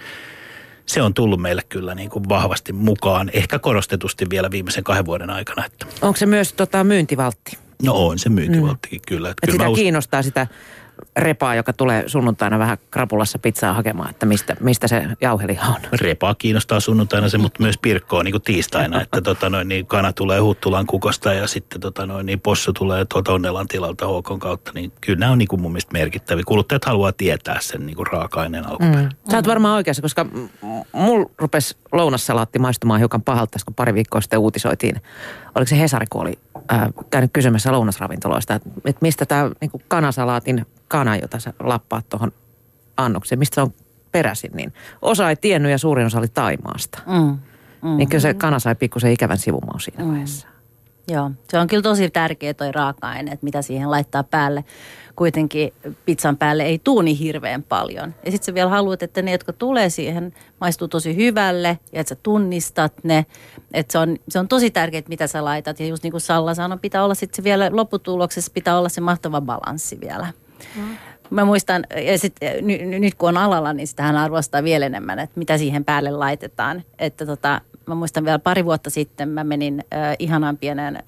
se on tullut meille kyllä niin kuin vahvasti mukaan, ehkä korostetusti vielä viimeisen kahden vuoden aikana. Että Onko se myös tota, myyntivaltti? No on se myyntivalttikin mm. kyllä. Että Että kyllä sitä us- kiinnostaa sitä repaa, joka tulee sunnuntaina vähän krapulassa pizzaa hakemaan, että mistä, mistä se jauheliha on. Repaa kiinnostaa sunnuntaina se, mutta myös Pirkkoa niin kuin tiistaina, että tota noin, niin kana tulee Huttulan kukosta ja sitten tota noin, niin possu tulee tuolta Onnelan tilalta HK kautta, niin kyllä nämä on niin kuin mun mielestä merkittäviä. Kuluttajat haluaa tietää sen niin kuin raaka-aineen alkuperä. Mm. Sä oot varmaan oikeassa, koska m- mul rupesi lounassalaatti maistumaan hiukan pahalta, kun pari viikkoa sitten uutisoitiin. Oliko se Hesari, kun oli äh, käynyt kysymässä lounasravintoloista, että, että mistä tämä niin kanasalaatin kana, jota sä lappaat tuohon annokseen, mistä se on peräisin, niin osa ei tiennyt ja suurin osa oli Taimaasta. Mm. Mm. Niin kyllä se kana sai pikkusen ikävän sivumaun siinä vaiheessa. Joo, se on kyllä tosi tärkeä toi raaka-aine, että mitä siihen laittaa päälle. Kuitenkin pizzan päälle ei tuu niin hirveän paljon. Ja sitten sä vielä haluat, että ne, jotka tulee siihen, maistuu tosi hyvälle ja että sä tunnistat ne. Että se on, se on tosi tärkeää, mitä sä laitat. Ja just niin kuin Salla sanoi, pitää olla sitten se vielä lopputuloksessa, pitää olla se mahtava balanssi vielä. Mm. Mä muistan, ja sit, n- nyt kun on alalla, niin sitähän arvostaa vielä enemmän, että mitä siihen päälle laitetaan. Että tota, mä muistan vielä pari vuotta sitten mä menin äh, ihanan pienen äh,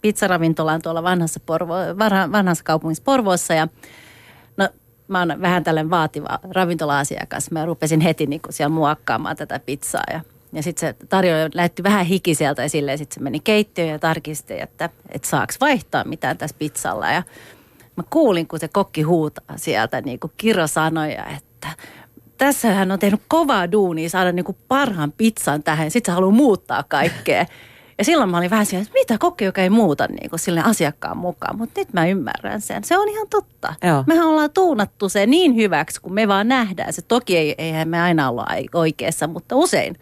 pizzaravintolaan tuolla vanhassa, Porvo, vanhassa kaupungissa Porvoossa ja no mä oon vähän tällainen vaativa ravintola-asiakas. Mä rupesin heti niin siellä muokkaamaan tätä pizzaa ja ja sitten se tarjoaja lähti vähän hikiseltä ja sitten se meni keittiöön ja tarkisti, että, että saaks vaihtaa mitään tässä pizzalla. Ja mä kuulin, kun se kokki huutaa sieltä niin kuin kirosanoja, että tässä hän on tehnyt kovaa duunia saada niin kuin parhaan pizzan tähän. Sitten se haluaa muuttaa kaikkea. Ja silloin mä olin vähän siellä, että mitä kokki, joka ei muuta niin kuin sille asiakkaan mukaan. Mutta nyt mä ymmärrän sen. Se on ihan totta. Joo. Mehän ollaan tuunattu se niin hyväksi, kun me vaan nähdään se. Toki ei, eihän me aina olla oikeassa, mutta usein.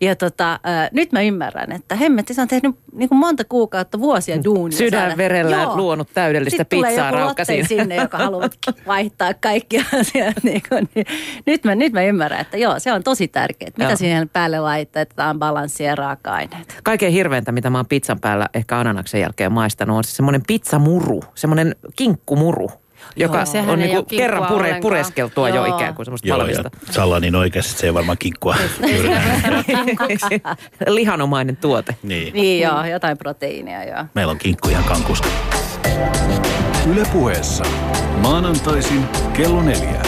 Ja tota, äh, nyt mä ymmärrän, että hemmetti, on tehnyt niin kuin monta kuukautta, vuosia duunia. Sydänverellä luonut täydellistä Sitten pizzaa tulee sinne, joka haluaa vaihtaa kaikki asiat. Niin kuin, niin. Nyt, mä, nyt mä ymmärrän, että joo, se on tosi tärkeää. Mitä joo. siihen päälle laitetaan, balanssia ja raaka-aineet. Kaikkein hirveintä, mitä mä oon pizzan päällä ehkä ananaksen jälkeen maistanut, on se semmoinen pizzamuru, semmoinen kinkkumuru joka Joo, on niinku kerran pure, pureskeltua Joo. jo ikään kuin semmoista Joo, valmista. Salla niin oikeasti se ei varmaan kinkkua. Lihanomainen tuote. Niin. niin joo, jotain proteiinia joo. Meillä on kinkku ihan kankusta. Yle puheessa. Maanantaisin kello neljä.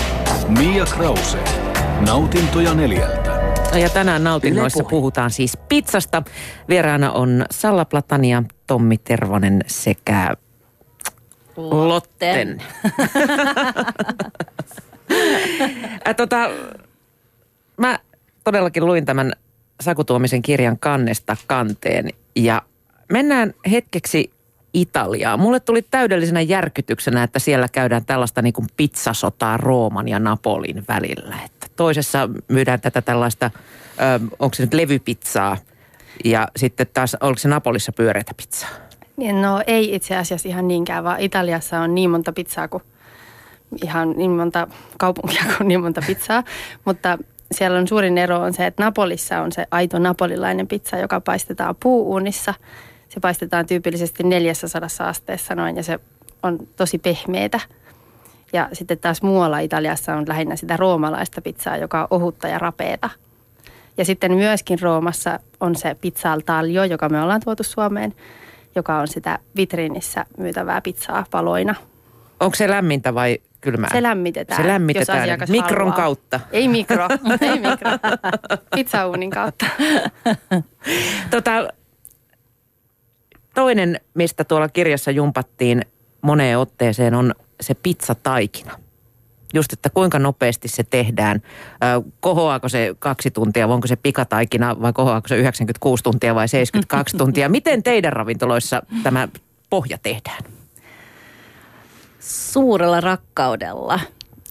Mia Krause. Nautintoja neljältä. Ja tänään nautinnoissa puhutaan siis pizzasta. Vieraana on Salla Platania, Tommi Tervonen sekä Lotten. Ä, tota, mä todellakin luin tämän Sakutuomisen kirjan kannesta kanteen ja mennään hetkeksi Italiaan. Mulle tuli täydellisenä järkytyksenä, että siellä käydään tällaista niin kuin pizzasotaa Rooman ja Napolin välillä. Että toisessa myydään tätä tällaista, ö, onko se nyt levypizzaa ja sitten taas, onko se Napolissa pyöreitä pizzaa? Niin, no ei itse asiassa ihan niinkään, vaan Italiassa on niin monta pizzaa kuin ihan niin monta kaupunkia kuin niin monta pizzaa. Mutta siellä on suurin ero on se, että Napolissa on se aito napolilainen pizza, joka paistetaan puuunissa. Se paistetaan tyypillisesti 400 asteessa noin ja se on tosi pehmeitä. Ja sitten taas muualla Italiassa on lähinnä sitä roomalaista pizzaa, joka on ohutta ja rapeeta. Ja sitten myöskin Roomassa on se pizza al taglio, joka me ollaan tuotu Suomeen – joka on sitä vitriinissä myytävää pizzaa paloina. Onko se lämmintä vai kylmää? Se lämmitetään. Se lämmitetään jos mikron haluaa. kautta. Ei mikro, ei mikro. Pizzauunin kautta. tota, toinen, mistä tuolla kirjassa jumpattiin moneen otteeseen, on se pizzataikina just, että kuinka nopeasti se tehdään. Kohoaako se kaksi tuntia, onko se pikataikina vai kohoaako se 96 tuntia vai 72 tuntia. Miten teidän ravintoloissa tämä pohja tehdään? Suurella rakkaudella.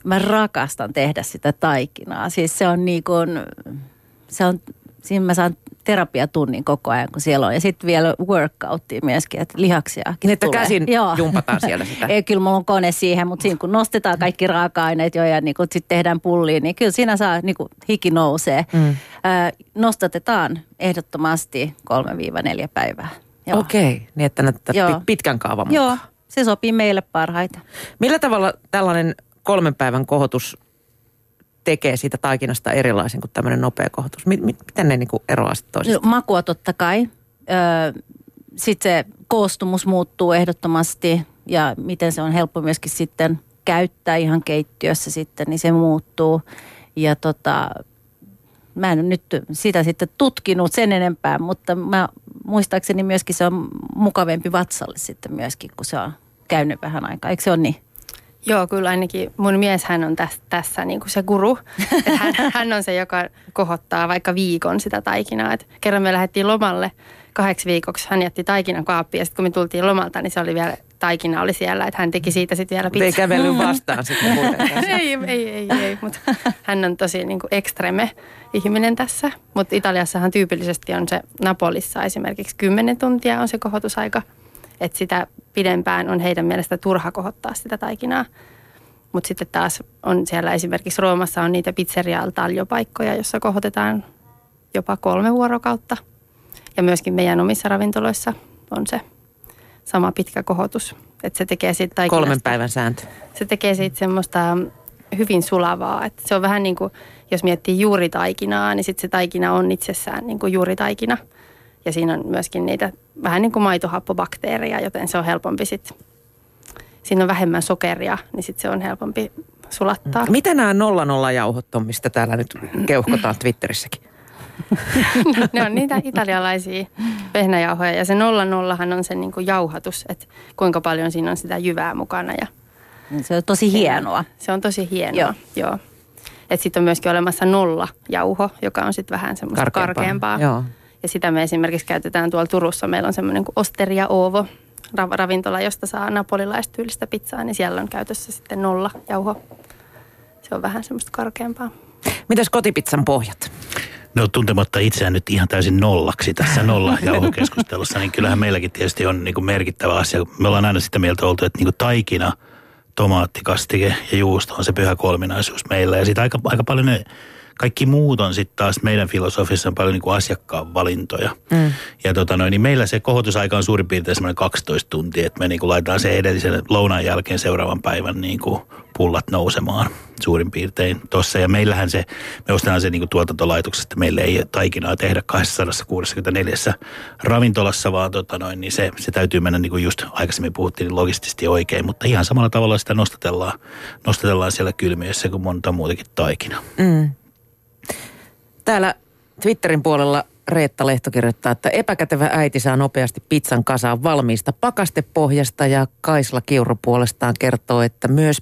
Mä rakastan tehdä sitä taikinaa. Siis se on niin kuin, se on, siinä mä saan terapiatunnin koko ajan, kun siellä on. Ja sitten vielä workouttia myöskin, että lihaksia Niin, että tulee. käsin Joo. jumpataan siellä sitä. Ei, kyllä mulla on kone siihen, mutta siinä kun nostetaan kaikki raaka-aineet jo ja niin sitten tehdään pulliin, niin kyllä siinä saa, niin kuin hiki nousee. Mm. Ö, nostatetaan ehdottomasti 3-4 päivää. Okei, okay. niin että näyttää pitkän kaavan mukaan. Joo, se sopii meille parhaita. Millä tavalla tällainen kolmen päivän kohotus tekee siitä taikinasta erilaisen kuin tämmöinen nopea kohotus? Miten ne niin kuin eroaa sitten toisistaan? No, makua totta kai. Sitten se koostumus muuttuu ehdottomasti ja miten se on helppo myöskin sitten käyttää ihan keittiössä sitten, niin se muuttuu. Ja tota, mä en nyt sitä sitten tutkinut sen enempää, mutta mä muistaakseni myöskin se on mukavempi vatsalle sitten myöskin, kun se on käynyt vähän aikaa. Eikö se ole niin? Joo, kyllä ainakin mun mies hän on tässä, tässä niin kuin se guru. hän, hän on se, joka kohottaa vaikka viikon sitä taikinaa. Et kerran me lähdettiin lomalle kahdeksi viikoksi. Hän jätti taikinan kaappiin ja sitten kun me tultiin lomalta, niin se oli vielä taikina oli siellä, että hän teki siitä sitten vielä Ei pizzaa. kävellyt vastaan sitten ei, ei, ei, ei, mutta hän on tosi niin kuin ekstreme ihminen tässä. Mutta Italiassahan tyypillisesti on se Napolissa esimerkiksi 10 tuntia on se kohotusaika. Että sitä pidempään on heidän mielestä turha kohottaa sitä taikinaa. Mutta sitten taas on siellä esimerkiksi Roomassa on niitä pizzeria paikkoja, jossa kohotetaan jopa kolme vuorokautta. Ja myöskin meidän omissa ravintoloissa on se sama pitkä kohotus. Että se tekee siitä taikinasta Kolmen päivän sääntö. se tekee siitä semmoista hyvin sulavaa. Että se on vähän niin kuin, jos miettii juuritaikinaa, niin sitten se taikina on itsessään niin kuin juuritaikina. Ja siinä on myöskin niitä vähän niin kuin maitohappobakteereja, joten se on helpompi sitten. Siinä on vähemmän sokeria, niin sitten se on helpompi sulattaa. Mitä nämä nolla nolla jauhot on, mistä täällä nyt keuhkotaan Twitterissäkin? ne on niitä italialaisia vehnäjauhoja ja se nolla nollahan on se niin kuin jauhatus, että kuinka paljon siinä on sitä jyvää mukana ja Se on tosi hienoa. Se on tosi hienoa, Joo. joo. joo. Että sitten on myöskin olemassa nolla jauho, joka on sitten vähän semmoista Karkeampaa. karkeampaa. Joo. Ja sitä me esimerkiksi käytetään tuolla Turussa. Meillä on semmoinen kuin Osteria Ovo rav- ravintola, josta saa napolilaistyylistä pizzaa, niin siellä on käytössä sitten nolla jauho. Se on vähän semmoista karkeampaa. Mitäs kotipizzan pohjat? No tuntematta itseään nyt ihan täysin nollaksi tässä nolla jauhokeskustelussa, niin kyllähän meilläkin tietysti on niin kuin merkittävä asia. Me ollaan aina sitä mieltä oltu, että niin kuin taikina, tomaattikastike ja juusto on se pyhä kolminaisuus meillä. Ja sitten aika, aika paljon ne kaikki muut on sitten taas meidän filosofissa on paljon niin kuin asiakkaan valintoja. Mm. Ja tota noin, niin meillä se kohotusaika on suurin piirtein semmoinen 12 tuntia, että me niin kuin laitetaan se edellisen lounaan jälkeen seuraavan päivän niin kuin pullat nousemaan suurin piirtein tuossa. Ja meillähän se, me ostetaan se niin kuin tuotantolaitoksesta, meille ei taikinaa tehdä 264 ravintolassa, vaan tota noin, niin se, se täytyy mennä niin kuin just aikaisemmin puhuttiin niin logistisesti oikein, mutta ihan samalla tavalla sitä nostatellaan, nostatellaan siellä kylmiössä kuin monta muutakin taikinaa. Mm. Täällä Twitterin puolella Reetta Lehto kirjoittaa, että epäkätevä äiti saa nopeasti pizzan kasaan valmiista pakastepohjasta ja Kaisla Kiuru puolestaan kertoo, että myös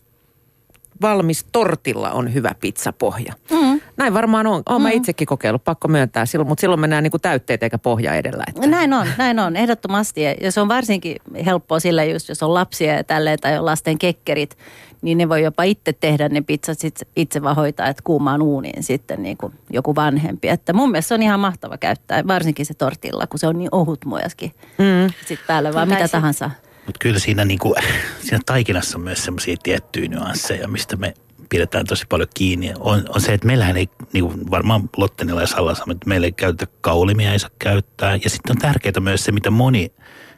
valmis tortilla on hyvä pizzapohja. Mm. Näin varmaan on. Olen mm. itsekin kokeillut, pakko myöntää, silloin, mutta silloin mennään niin kuin täytteet eikä pohja edellä. Että. Näin on, näin on, ehdottomasti. Ja se on varsinkin helppoa sillä just, jos on lapsia ja tälleen tai on lasten kekkerit, niin ne voi jopa itse tehdä ne pizzat sit itse vaan hoitaa, että kuumaan uuniin sitten niin kuin joku vanhempi. Että mun mielestä se on ihan mahtava käyttää, varsinkin se tortilla, kun se on niin ohut muojaskin. Mm. Sitten päälle vaan mitä sit- tahansa. Mutta kyllä siinä, niinku, siinä taikinassa on myös semmoisia tiettyjä nyansseja, mistä me pidetään tosi paljon kiinni. On, on se, että meillähän ei, niinku varmaan Lottenilla ja Sallassa, että meillä ei käytetä kaulimia, ei saa käyttää. Ja sitten on tärkeää myös se, mitä moni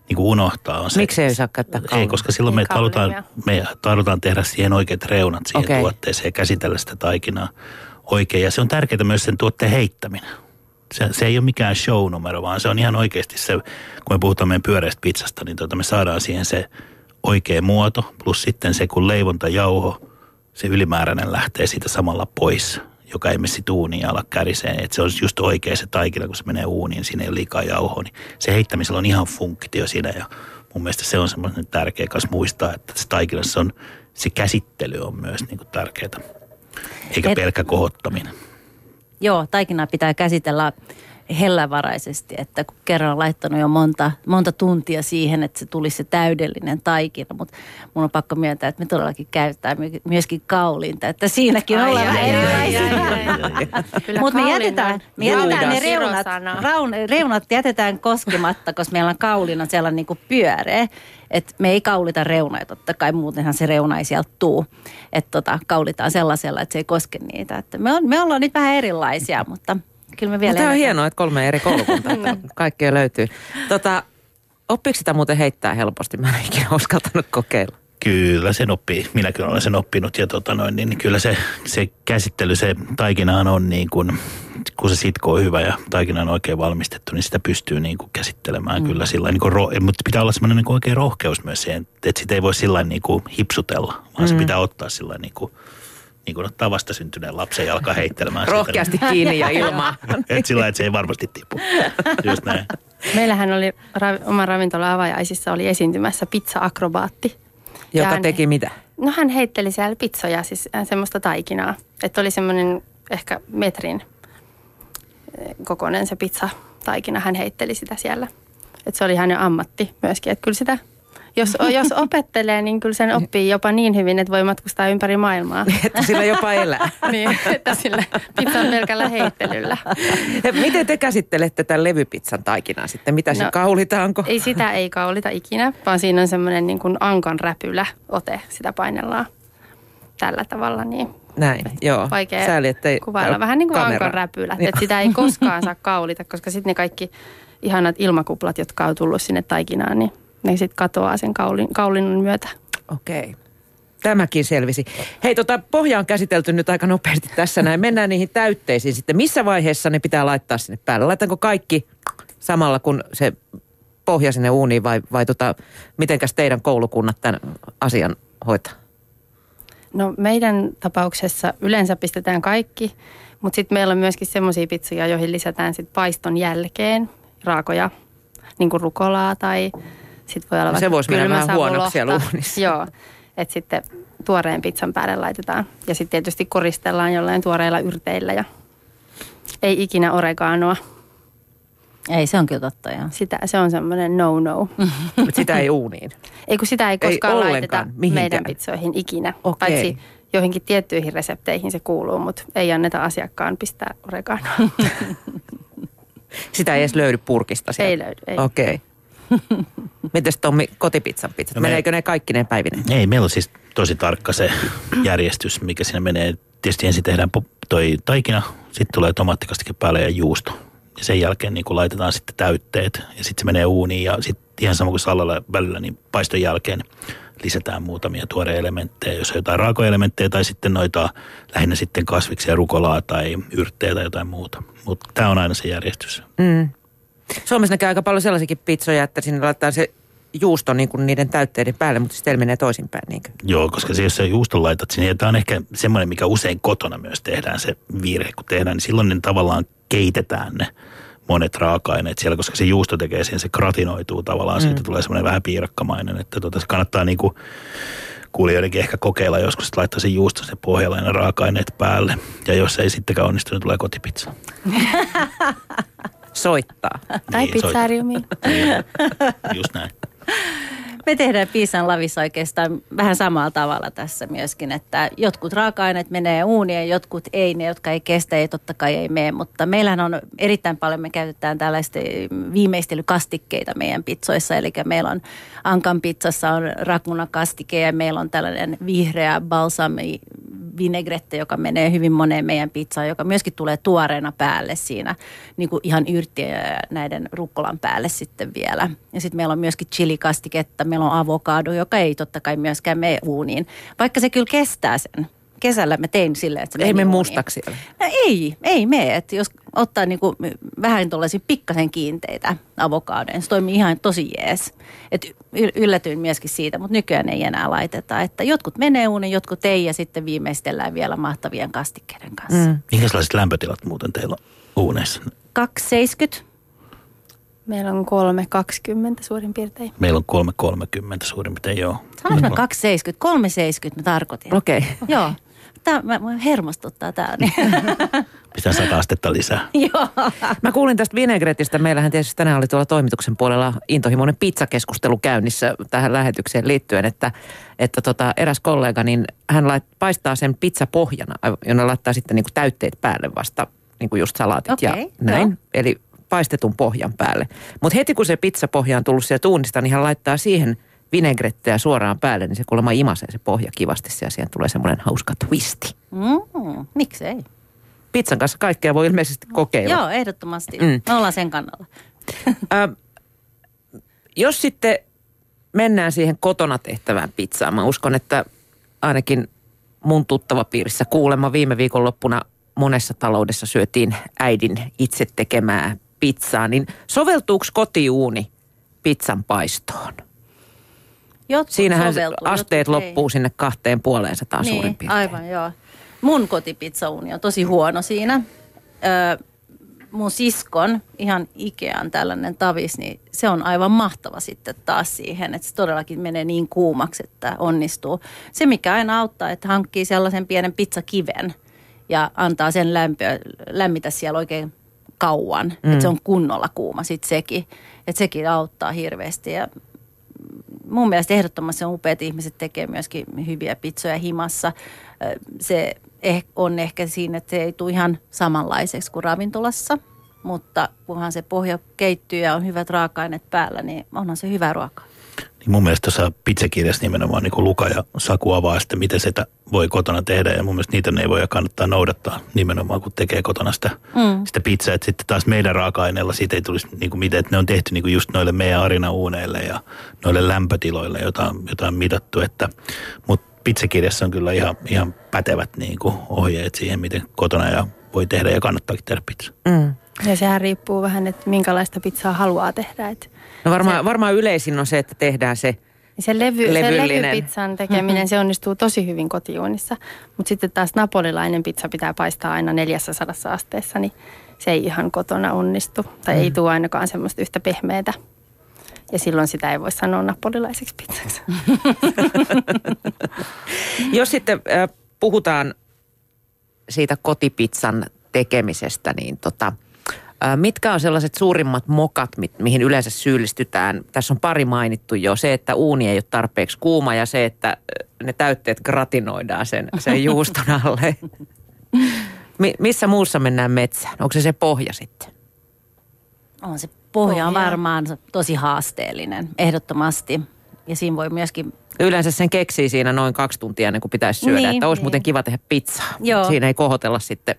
niinku unohtaa. On se, Miksi ei saa käyttää Ei, kaulimia? koska silloin me Ei halutaan, me halutaan tehdä siihen oikeat reunat siihen okay. tuotteeseen ja käsitellä sitä taikinaa oikein. Ja se on tärkeää myös sen tuotteen heittäminen. Se, se ei ole mikään show-numero, vaan se on ihan oikeasti se, kun me puhutaan meidän pyöreästä pizzasta, niin tuota, me saadaan siihen se oikea muoto, plus sitten se, kun leivontajauho, se ylimääräinen lähtee siitä samalla pois, joka ei mene sit uuniin ja ala käriseen. Että se on just oikea se taikina, kun se menee uuniin, siinä ei ole liikaa jauhoa, niin se heittämisellä on ihan funktio siinä ja mun mielestä se on semmoinen tärkeä kanssa muistaa, että se taikinassa on, se käsittely on myös niin kuin tärkeää, eikä Et- pelkkä kohottaminen. Joo, taikinaa pitää käsitellä hellävaraisesti, että kun kerran on laittanut jo monta, monta tuntia siihen, että se tulisi se täydellinen taikina, mutta mun on pakko myöntää, että me todellakin käyttää my- myöskin kaulinta, että siinäkin Ai, ollaan ai, ai, erilaisia. Mutta me jätetään, on me jätetään ne reunat, raun, reunat jätetään koskematta, koska meillä on kaulina sellainen niin kuin pyöreä. Että me ei kaulita reunoja, totta kai muutenhan se reuna ei sieltä tuu. Että tota, kaulitaan sellaisella, että se ei koske niitä. Että me, on, me ollaan nyt vähän erilaisia, mutta kyllä me vielä... No, tämä on hienoa, että kolme eri koulukuntaa, että kaikkea löytyy. Tota, oppiiko sitä muuten heittää helposti? Mä en ikinä uskaltanut kokeilla. Kyllä sen oppii, minäkin olen sen oppinut ja tota noin, niin kyllä se, se käsittely, se taikinaan on niin kuin, kun se sitko on hyvä ja taikina on oikein valmistettu, niin sitä pystyy niin kuin käsittelemään mm. kyllä sillä niin kuin, mutta pitää olla semmoinen niin kuin oikein rohkeus myös siihen, että sitä ei voi sillä niin kuin hipsutella, vaan mm. se pitää ottaa sillä niin kuin, niin kuin ottaa vastasyntyneen lapsen jalka heittelemään. sitä, Rohkeasti kiinni ja ilmaa. että sillä että se ei varmasti tipu. Just näin. Meillähän oli ra- oma ravintola avajaisissa oli esiintymässä pizza-akrobaatti. Joka hän- teki mitä? No hän heitteli siellä pizzoja, siis äh, semmoista taikinaa. Että oli semmoinen ehkä metrin eh, kokoinen se pizza taikina. Hän heitteli sitä siellä. Että se oli hänen ammatti myöskin. Että kyllä sitä Jos, jos opettelee, niin kyllä sen oppii jopa niin hyvin, että voi matkustaa ympäri maailmaa. Että sillä jopa elää. niin, että sillä pizzan pelkällä heittelyllä. Ja Miten te käsittelette tämän levypizzan taikinaa sitten? Mitä se No, kaulitaanko? Ei sitä ei kaulita ikinä, vaan siinä on semmoinen niin kuin ankan räpylä ote. Sitä painellaan tällä tavalla, niin Näin, joo. vaikea Sääli, ettei kuvailla. Vähän niin kuin kamera. ankan räpylät, että sitä ei koskaan saa kaulita, koska sitten ne kaikki ihanat ilmakuplat, jotka on tullut sinne taikinaan, niin ne sitten katoaa sen kaulin, kaulinnon myötä. Okei. Tämäkin selvisi. Hei, tota, pohja on käsitelty nyt aika nopeasti tässä näin. Mennään niihin täytteisiin sitten. Missä vaiheessa ne pitää laittaa sinne päälle? Laitaanko kaikki samalla, kun se pohja sinne uuniin vai, vai tota, mitenkäs teidän koulukunnat tämän asian hoitaa? No meidän tapauksessa yleensä pistetään kaikki, mutta sitten meillä on myöskin semmoisia pizzoja, joihin lisätään sit paiston jälkeen raakoja, niin kuin rukolaa tai sitten voi olla No se voisi mennä vähän huonoksi siellä uunissa. Joo, että sitten tuoreen pizzan päälle laitetaan ja sitten tietysti koristellaan jollain tuoreilla yrteillä ja ei ikinä oreganoa. Ei, se on kyllä totta, joo. Sitä, se on semmoinen no-no. Mutta sitä ei uuniin. Ei kun sitä ei Ei koskaan laiteta ollenkaan, mihinkään. meidän pizzoihin ikinä. Okei. Paitsi joihinkin tiettyihin resepteihin se kuuluu, mutta ei anneta asiakkaan pistää oreganoa. Sitä ei edes löydy purkista sieltä. Ei löydy, ei. Okei. Mites Tommi, kotipizzan pizzat? No me- Meneekö ne kaikki ne päivineen? Ei, meillä on siis tosi tarkka se järjestys, mikä siinä menee. Tietysti ensin tehdään toi taikina, sitten tulee tomaattikastike päälle ja juusto. Ja sen jälkeen niin kun laitetaan sitten täytteet ja sitten se menee uuniin ja sitten ihan sama kuin sallalla välillä, niin paiston jälkeen lisätään muutamia tuoreja elementtejä, jos on jotain raakoelementtejä tai sitten noita lähinnä sitten kasviksia, rukolaa tai yrttejä tai jotain muuta. Mutta tämä on aina se järjestys. Mm. Suomessa näkee aika paljon sellaisiakin pizzoja, että sinne laittaa se juusto niin kuin niiden täytteiden päälle, mutta sitten menee toisinpäin. Niin kuin. Joo, koska se, jos sä juuston laitat sinne, ja tämä on ehkä semmoinen, mikä usein kotona myös tehdään se virhe, kun tehdään, niin silloin ne tavallaan keitetään ne monet raaka-aineet siellä, koska se juusto tekee sen, se gratinoituu tavallaan, siitä tulee semmoinen vähän piirakkamainen, että tota, se kannattaa niinku kuulijoidenkin ehkä kokeilla joskus, että laittaa sen juusto se pohjalla ja ne raaka-aineet päälle. Ja jos ei sittenkään onnistu, niin tulee kotipizza. Soittaa. tai Niin, pizzariumiin. Niin, just näin. Me tehdään piisan lavissa oikeastaan vähän samalla tavalla tässä myöskin, että jotkut raaka-aineet menee uuniin ja jotkut ei, ne jotka ei kestä, ei totta kai ei mene, mutta meillähän on erittäin paljon, me käytetään tällaista viimeistelykastikkeita meidän pizzoissa, eli meillä on Ankan pizzassa on rakunakastike ja meillä on tällainen vihreä balsami vinaigrette, joka menee hyvin moneen meidän pizzaan, joka myöskin tulee tuoreena päälle siinä niin kuin ihan yrttiä ja näiden rukkolan päälle sitten vielä. Ja sitten meillä on myöskin chilikastiketta, meillä on avokado, joka ei totta kai myöskään mene uuniin, vaikka se kyllä kestää sen. Kesällä mä tein silleen, että se Ei me mustaksi siellä. No ei, ei mene. Että jos ottaa niinku vähän tuollaisia pikkasen kiinteitä avokadoja, se toimii ihan tosi jees. Et yllätyin myöskin siitä, mutta nykyään ei enää laiteta. Että jotkut menee uuniin, jotkut ei ja sitten viimeistellään vielä mahtavien kastikkeiden kanssa. Mm. Minkälaiset lämpötilat muuten teillä on uuneissa? 270. Meillä on 3,20 suurin piirtein. Meillä on 3,30 suurin piirtein, joo. Sanoinko mä 270? 370 mä tarkoitin. Okei. Okay. Joo. Tämä mä, mä hermostuttaa tää. Niin. Pistää sata astetta lisää. Joo. Mä kuulin tästä vinegretistä. Meillähän tietysti tänään oli tuolla toimituksen puolella intohimoinen pizzakeskustelu käynnissä tähän lähetykseen liittyen, että, että tota, eräs kollega, niin hän lait, paistaa sen pizzapohjana, jonne laittaa sitten niinku täytteet päälle vasta, niin kuin just salaatit ja Okei, näin. joo. Eli paistetun pohjan päälle. Mutta heti kun se pizzapohja on tullut sieltä uunista, niin hän laittaa siihen vinegretteä suoraan päälle, niin se kuulemma imasee se pohja kivasti ja siihen tulee semmoinen hauska twisti. Mm, miksei? Pizzan kanssa kaikkea voi ilmeisesti kokeilla. Joo, ehdottomasti. Mm. Mm. Me ollaan sen kannalla. Ö, jos sitten mennään siihen kotona tehtävään pizzaan, mä uskon, että ainakin mun tuttava piirissä kuulemma viime viikonloppuna monessa taloudessa syötiin äidin itse tekemää pizzaa, niin soveltuuko kotiuuni pizzan paistoon? Jotkut Siinähän soveltuu, asteet jotkut ei. loppuu sinne kahteen puoleen sataa niin, suurin piirtein. aivan joo. Mun kotipizzauuni on tosi huono siinä. Öö, mun siskon, ihan Ikean tällainen tavis, niin se on aivan mahtava sitten taas siihen, että se todellakin menee niin kuumaksi, että onnistuu. Se, mikä aina auttaa, että hankkii sellaisen pienen pizzakiven ja antaa sen lämpöä, lämmitä siellä oikein kauan, mm. että se on kunnolla kuuma sitten sekin. Että sekin auttaa hirveästi ja mun mielestä ehdottomasti on upeat ihmiset tekee myöskin hyviä pizzoja himassa. Se eh, on ehkä siinä, että se ei tule ihan samanlaiseksi kuin ravintolassa, mutta kunhan se pohja keittyy ja on hyvät raaka-aineet päällä, niin onhan se hyvä ruoka. Niin mun mielestä tuossa pizzakirjassa nimenomaan niin Luka ja Saku avaa sitten, miten sitä voi kotona tehdä. Ja mun mielestä niitä ne ei voi kannattaa noudattaa nimenomaan, kun tekee kotona sitä, mm. sitä pizzaa. Että sitten taas meidän raaka-aineella siitä ei tulisi niin kuin miten, että ne on tehty niin kuin just noille meidän arinauuneille ja noille lämpötiloille, joita, joita on mitattu. Että, mutta pizzakirjassa on kyllä ihan, ihan pätevät niin kuin ohjeet siihen, miten kotona ja voi tehdä ja kannattaakin tehdä pizza. Mm. Ja sehän riippuu vähän, että minkälaista pizzaa haluaa tehdä. Että no varmaan, se, varmaan yleisin on se, että tehdään se se, levy, se levypizzan tekeminen, mm-hmm. se onnistuu tosi hyvin kotiuunissa. Mutta sitten taas napolilainen pizza pitää paistaa aina 400 asteessa, niin se ei ihan kotona onnistu. Tai mm. ei tule ainakaan semmoista yhtä pehmeätä. Ja silloin sitä ei voi sanoa napolilaiseksi pizzaksi. Jos sitten äh, puhutaan siitä kotipizzan tekemisestä, niin tota, Mitkä on sellaiset suurimmat mokat, mihin yleensä syyllistytään? Tässä on pari mainittu jo. Se, että uuni ei ole tarpeeksi kuuma ja se, että ne täytteet gratinoidaan sen, sen juuston alle. missä muussa mennään metsään? Onko se se pohja sitten? On se pohja on varmaan tosi haasteellinen, ehdottomasti. Ja siinä voi myöskin Yleensä sen keksii siinä noin kaksi tuntia ennen kuin pitäisi syödä, niin, että olisi niin. muuten kiva tehdä pizzaa. Joo. Siinä ei kohotella sitten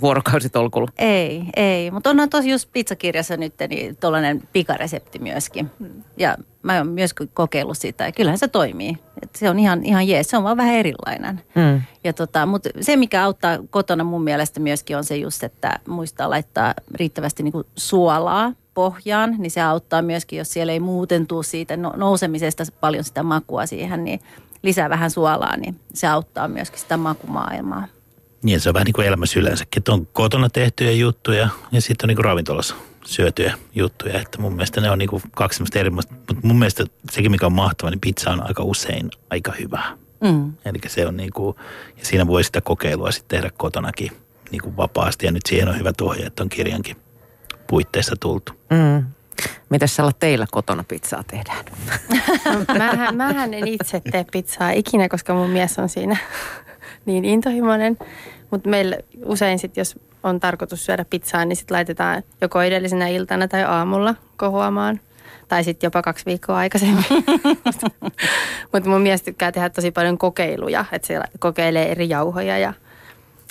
vuorokausitolkulla. Ei, ei. Mutta onhan tosi just pizzakirjassa nyt niin tuollainen pikaresepti myöskin. Ja mä oon myös kokeillut sitä ja kyllähän se toimii. Et se on ihan, ihan jees, se on vaan vähän erilainen. Mm. Ja tota, mutta se, mikä auttaa kotona mun mielestä myöskin on se just, että muistaa laittaa riittävästi niin suolaa pohjaan, niin se auttaa myöskin, jos siellä ei muuten tule siitä no, nousemisesta paljon sitä makua siihen, niin lisää vähän suolaa, niin se auttaa myöskin sitä makumaailmaa. Niin, se on vähän niin kuin elämässä yleensäkin, että on kotona tehtyjä juttuja ja sitten on niin kuin ravintolassa syötyjä juttuja. Että mun mielestä ne on niin kuin kaksi semmoista eri, mutta mun mielestä sekin mikä on mahtava, niin pizza on aika usein aika hyvää. Mm. Eli se on niin kuin, ja siinä voi sitä kokeilua sitten tehdä kotonakin niin kuin vapaasti. Ja nyt siihen on hyvä ohje, että on kirjankin puitteissa tultu. Mm. Mitäs sä teillä kotona pizzaa tehdään? No, mähän, mähän en itse tee pizzaa ikinä, koska mun mies on siinä niin intohimoinen. Mutta meillä usein sitten, jos on tarkoitus syödä pizzaa, niin sitten laitetaan joko edellisenä iltana tai aamulla kohoamaan. Tai sitten jopa kaksi viikkoa aikaisemmin. Mutta mun mies tykkää tehdä tosi paljon kokeiluja. Että se kokeilee eri jauhoja ja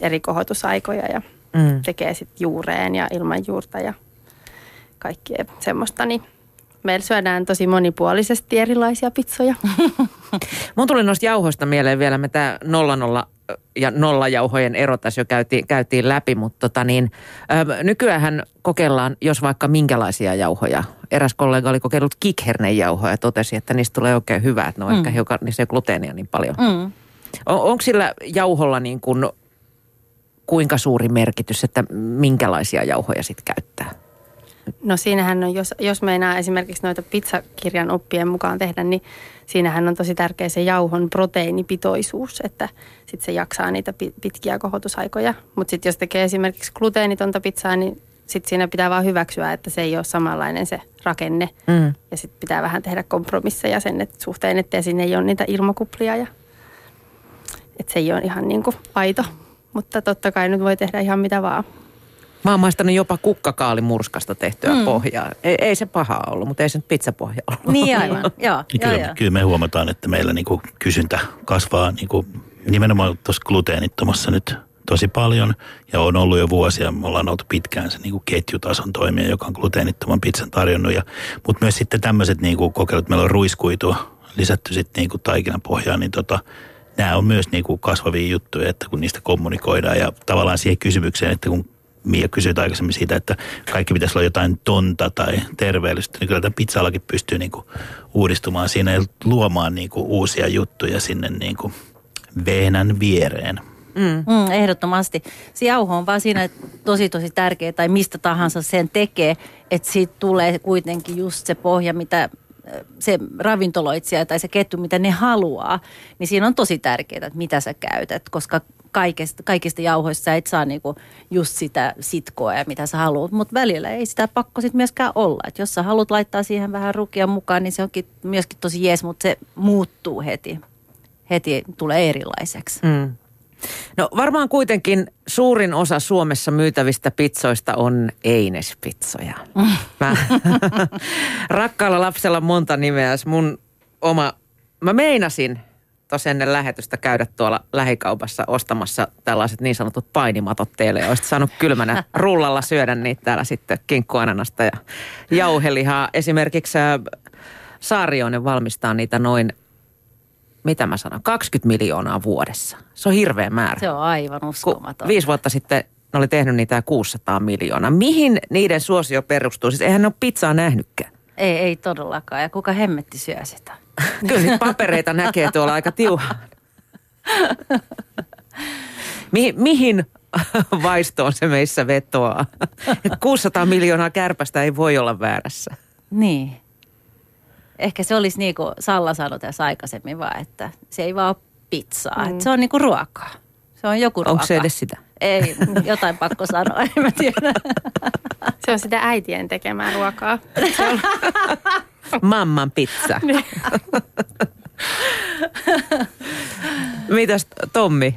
eri kohotusaikoja ja mm. tekee sitten juureen ja ilman juurta ja kaikkea semmoista. Niin meillä syödään tosi monipuolisesti erilaisia pizzoja. Mun tuli noista jauhoista mieleen vielä, me tämä 00 ja nollajauhojen ero tässä jo käytiin, käytiin läpi, mutta tota niin, ö, nykyään kokeillaan, jos vaikka minkälaisia jauhoja. Eräs kollega oli kokeillut kikhernejauhoja ja totesi, että niistä tulee oikein hyvää, että ne on mm. ehkä hiukan, niissä ei gluteenia niin paljon. Mm. On, onko sillä jauholla niin kuin, kuinka suuri merkitys, että minkälaisia jauhoja sitten käyttää? No siinähän on, jos, jos meinaa esimerkiksi noita pizzakirjan oppien mukaan tehdä, niin siinähän on tosi tärkeä se jauhon proteiinipitoisuus, että sitten se jaksaa niitä pitkiä kohotusaikoja. Mutta sitten jos tekee esimerkiksi gluteenitonta pizzaa, niin sitten siinä pitää vaan hyväksyä, että se ei ole samanlainen se rakenne. Mm. Ja sitten pitää vähän tehdä kompromisseja sen että suhteen, että sinne ei ole niitä ilmakuplia ja että se ei ole ihan niin kuin aito. Mutta totta kai nyt voi tehdä ihan mitä vaan. Mä oon maistanut jopa kukkakaalimurskasta tehtyä mm. pohjaa. Ei, ei se paha ollut, mutta ei se nyt pizzapohja ollut. Niin aivan, joo. Niin kyllä, joo, kyllä me huomataan, että meillä niinku kysyntä kasvaa niinku nimenomaan tuossa gluteenittomassa nyt tosi paljon. Ja on ollut jo vuosia, me ollaan oltu pitkään se niinku ketjutason toimija, joka on gluteenittoman pizzan tarjonnut. Ja, mutta myös sitten tämmöiset niinku kokeilut, meillä on ruiskuitua lisätty sitten niinku taikinapohjaan, niin tota, nämä on myös niinku kasvavia juttuja, että kun niistä kommunikoidaan ja tavallaan siihen kysymykseen, että kun Mia kysyi aikaisemmin siitä, että kaikki pitäisi olla jotain tonta tai terveellistä, niin kyllä tämä pizzalakin pystyy niin kuin uudistumaan siinä ja luomaan niin kuin uusia juttuja sinne niin kuin vehnän viereen. Mm. Mm, ehdottomasti. Se jauho on vaan siinä tosi tosi tärkeä tai mistä tahansa sen tekee, että siitä tulee kuitenkin just se pohja, mitä se ravintoloitsija tai se kettu, mitä ne haluaa, niin siinä on tosi tärkeää, että mitä sä käytät, koska kaikista, kaikista jauhoista. Et saa niinku just sitä sitkoa ja mitä sä haluat, mutta välillä ei sitä pakko sit myöskään olla. Et jos sä haluat laittaa siihen vähän rukia mukaan, niin se onkin myöskin tosi jees, mutta se muuttuu heti. Heti tulee erilaiseksi. Mm. No varmaan kuitenkin suurin osa Suomessa myytävistä pizzoista on Eines-pizzoja. Mä, rakkaalla lapsella monta nimeä. Mun oma, mä meinasin tuossa ennen lähetystä käydä tuolla lähikaupassa ostamassa tällaiset niin sanotut painimatot teille. Olisit saanut kylmänä rullalla syödä niitä täällä sitten kinkkuananasta ja jauhelihaa. Esimerkiksi ä, Saarioinen valmistaa niitä noin, mitä mä sanon, 20 miljoonaa vuodessa. Se on hirveä määrä. Se on aivan Kun uskomaton. viisi vuotta sitten ne oli tehnyt niitä 600 miljoonaa. Mihin niiden suosio perustuu? Siis eihän ne ole pizzaa nähnytkään. Ei, ei todellakaan. Ja kuka hemmetti syö sitä? Kyllä niitä papereita näkee tuolla aika tiuhaan. Mi- mihin vaistoon se meissä vetoaa? Et 600 miljoonaa kärpästä ei voi olla väärässä. Niin. Ehkä se olisi niin kuin Salla sanoi tässä aikaisemmin vaan, että se ei vaan ole pizzaa. Mm. Että se on niin kuin ruokaa. Se on joku ruoka. Onko se edes sitä? Ei, jotain pakko sanoa, en mä tiedä. Se on sitä äitien tekemää ruokaa. Mamman pizza. Mitäs Tommi,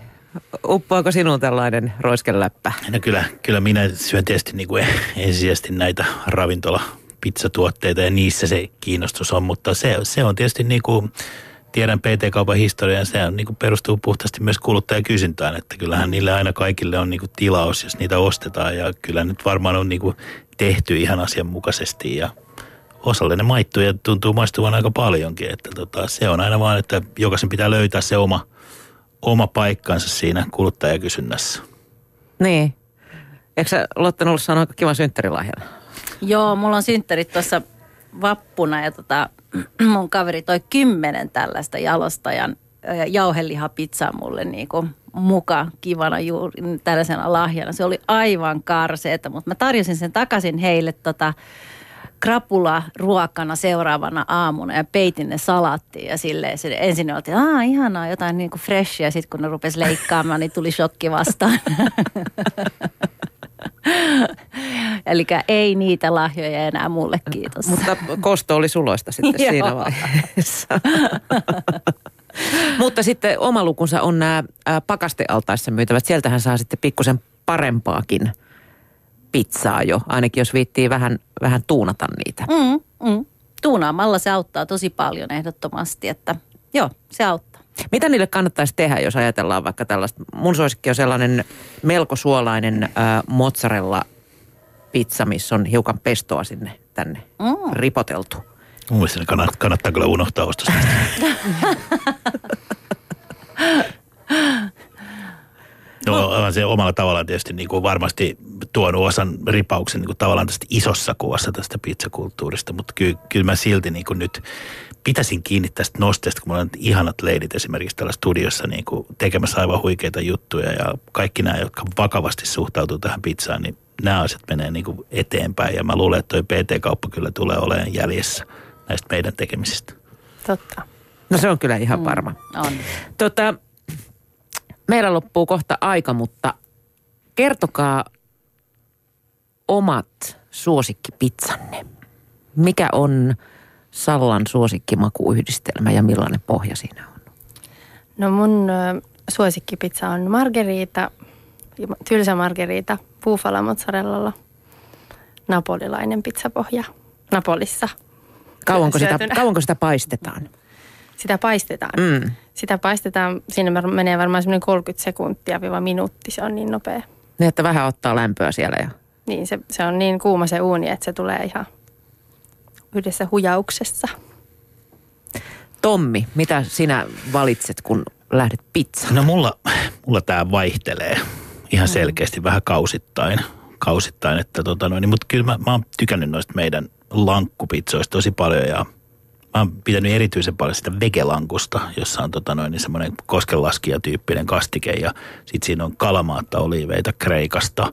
uppoako sinun tällainen roiskeläppä? No kyllä, kyllä minä syön tietysti niin kuin ensisijaisesti näitä ravintola pizzatuotteita ja niissä se kiinnostus on, mutta se, se on tietysti niin kuin, tiedän PT-kaupan historian, se on, niin kuin perustuu puhtaasti myös kuluttajakysyntään, että kyllähän niille aina kaikille on niin kuin tilaus, jos niitä ostetaan ja kyllä nyt varmaan on niin kuin tehty ihan asianmukaisesti ja osalle ne maittuu ja tuntuu maistuvan aika paljonkin, että tota, se on aina vaan, että jokaisen pitää löytää se oma, oma paikkansa siinä kuluttajakysynnässä. Niin. Eikö sä Lotten ollut saanut aika kivan synttärilahjan? Joo, mulla on synttärit tuossa vappuna ja tota, mun kaveri toi kymmenen tällaista jalostajan jauhelihapizzaa mulle niin kuin muka kivana juuri tällaisena lahjana. Se oli aivan karseeta, mutta mä tarjosin sen takaisin heille tota, krapula ruokana seuraavana aamuna ja peitin ne salattiin ja silleen se ensin ne oltiin, aah ihanaa jotain niin kuin freshia, sitten kun ne rupesi leikkaamaan, niin tuli shokki vastaan. Eli ei niitä lahjoja enää mulle, kiitos. Mutta kosto oli suloista sitten siinä vaiheessa. Mutta sitten oma lukunsa on nämä pakastealtaissa myytävät. Sieltähän saa sitten pikkusen parempaakin pizzaa jo, ainakin jos viittii vähän, vähän tuunata niitä. Mm, mm. Tuunaamalla se auttaa tosi paljon ehdottomasti, että joo, se auttaa. Mitä niille kannattaisi tehdä, jos ajatellaan vaikka tällaista? Mun suosikki on sellainen melko suolainen ää, mozzarella pizza, missä on hiukan pestoa sinne tänne Mm. ripoteltu. Mun mielestä ne kannattaa, kannattaa kyllä unohtaa ostosta. No, on se omalla tavallaan tietysti niin kuin varmasti tuonut osan ripauksen niin kuin tavallaan tästä isossa kuvassa tästä pizzakulttuurista, mutta ky, kyllä mä silti niin kuin nyt pitäisin kiinni tästä nosteesta, kun mulla on ihanat leidit esimerkiksi täällä studiossa niin kuin tekemässä aivan huikeita juttuja ja kaikki nämä, jotka vakavasti suhtautuu tähän pizzaan, niin nämä asiat menee niin kuin eteenpäin ja mä luulen, että toi PT-kauppa kyllä tulee olemaan jäljessä näistä meidän tekemisistä. Totta. No se on kyllä ihan varma. On. Tota, meillä loppuu kohta aika, mutta kertokaa omat suosikkipizzanne. Mikä on Sallan suosikkimakuyhdistelmä ja millainen pohja siinä on? No mun suosikkipizza on margherita, tylsä margherita, buffalo mozzarellalla, napolilainen pizzapohja Napolissa. Kauanko sitä, kauanko sitä paistetaan? Sitä paistetaan. Mm. Sitä paistetaan, siinä menee varmaan semmoinen 30 sekuntia viiva minuutti, se on niin nopea. Niin, että vähän ottaa lämpöä siellä. Ja... Niin se, se on niin kuuma se uuni, että se tulee ihan yhdessä hujauksessa. Tommi, mitä sinä valitset, kun lähdet pizzaan? No mulla, mulla tämä vaihtelee ihan selkeästi vähän kausittain. kausittain että tota noin, mutta kyllä mä, mä oon tykännyt noista meidän lankkupizzoista tosi paljon ja mä oon pitänyt erityisen paljon sitä vegelankusta, jossa on tota noin, niin semmoinen koskenlaskija-tyyppinen kastike ja sit siinä on kalamaatta oliiveita Kreikasta,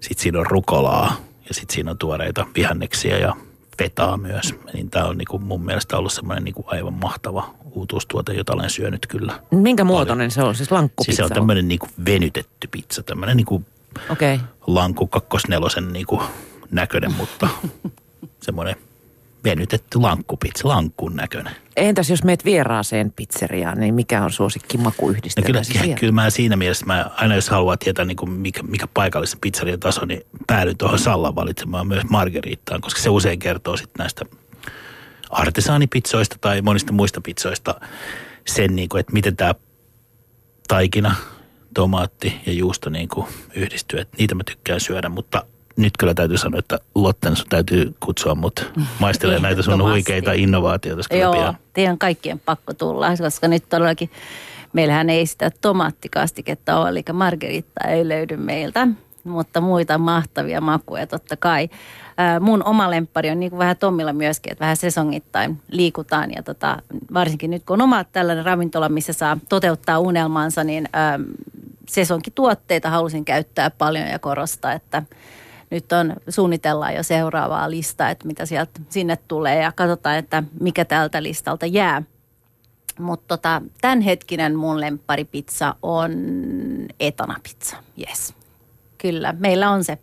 sit siinä on rukolaa ja sit siinä on tuoreita vihanneksia ja vetaa myös. Niin tämä on niin kuin mun mielestä ollut semmoinen niin kuin aivan mahtava uutuustuote, jota olen syönyt kyllä. Minkä muotoinen se on? Siis lankkupizza? Siis se on tämmöinen niin kuin venytetty pizza, tämmöinen niin kuin Okei. Okay. lanku kakkosnelosen niin kuin näköinen, mutta semmoinen venytetty lankkupizza, lankkuun näköinen. Entäs jos meet vieraaseen pizzeriaan, niin mikä on suosikki No makuyhdistelmä? kyllä, siis vielä? kyllä mä siinä mielessä, mä aina jos haluaa tietää niin kuin mikä, mikä paikallisen pizzerian taso, niin päädyin tuohon Sallan valitsemaan myös margeriittaan, koska se usein kertoo sitten näistä artesaanipizzoista tai monista muista pizzoista sen, niin kuin, että miten tämä taikina, tomaatti ja juusto niin kuin yhdistyy. Että niitä mä tykkään syödä, mutta nyt kyllä täytyy sanoa, että Lotten täytyy kutsua mut maistelemaan näitä sun huikeita innovaatioita. Joo, pian. teidän kaikkien pakko tulla, koska nyt todellakin meillähän ei sitä tomaattikastiketta ole, eli margeritta ei löydy meiltä, mutta muita mahtavia makuja totta kai. Mun oma lemppari on niin kuin vähän Tommilla myöskin, että vähän sesongittain liikutaan ja tota, varsinkin nyt kun on oma tällainen ravintola, missä saa toteuttaa unelmansa, niin ää, sesonkituotteita halusin käyttää paljon ja korostaa, että nyt on, suunnitellaan jo seuraavaa listaa, että mitä sieltä sinne tulee ja katsotaan, että mikä tältä listalta jää. Mutta tota, tämänhetkinen mun lempparipizza on etanapizza, yes. Kyllä, meillä on se.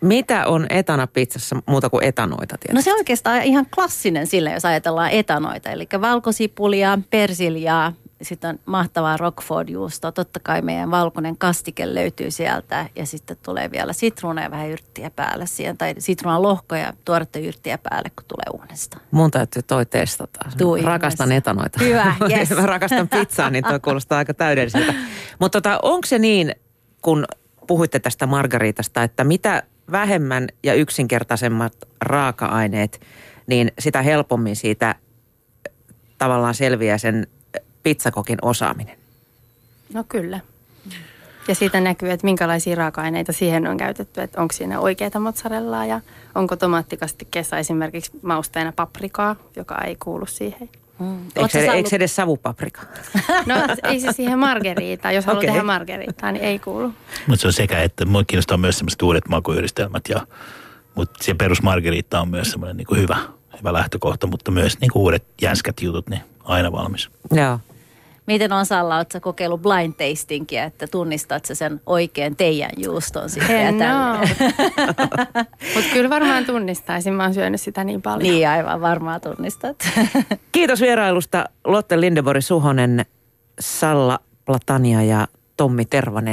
Mitä on etana pizzassa muuta kuin etanoita No tietysti? se on oikeastaan ihan klassinen sillä, jos ajatellaan etanoita. Eli valkosipulia, persiljaa, sitten on mahtavaa Rockford-juustoa. Totta kai meidän valkoinen kastike löytyy sieltä ja sitten tulee vielä sitruuna ja vähän yrttiä päälle siihen. Tai sitruunan lohkoja ja tuoretta yrttiä päälle, kun tulee uunesta. Mun täytyy toi testata. Tuu Rakastan ihmeessä. etanoita. Hyvä, yes. Mä rakastan pizzaa, niin toi kuulostaa aika täydelliseltä. Mutta tota, onko se niin, kun puhuitte tästä margariitasta, että mitä vähemmän ja yksinkertaisemmat raaka-aineet, niin sitä helpommin siitä tavallaan selviää sen pizzakokin osaaminen. No kyllä. Ja siitä näkyy, että minkälaisia raaka-aineita siihen on käytetty, että onko siinä oikeita mozzarellaa ja onko tomaattikastikkeessa esimerkiksi mausteena paprikaa, joka ei kuulu siihen. Mm. Eikö se, sä eikö se edes savupaprika? No ei se siihen margeriitaan. Jos haluaa tehdä margeriitaa, niin ei kuulu. Mutta se on sekä, että mua kiinnostaa myös semmoiset uudet makuyhdistelmät. Ja, mutta se perusmargeriitta on myös semmoinen niin hyvä, hyvä lähtökohta, mutta myös niin uudet jänskät jutut, niin aina valmis. Joo. Miten on Salla, oletko kokeillut blind tastingia, että tunnistat sä sen oikein teidän juuston sitten? En ja? Mutta kyllä varmaan tunnistaisin, mä oon syönyt sitä niin paljon. Niin aivan varmaan tunnistat. Kiitos vierailusta Lotte Lindebori Suhonen, Salla Platania ja Tommi Tervanen.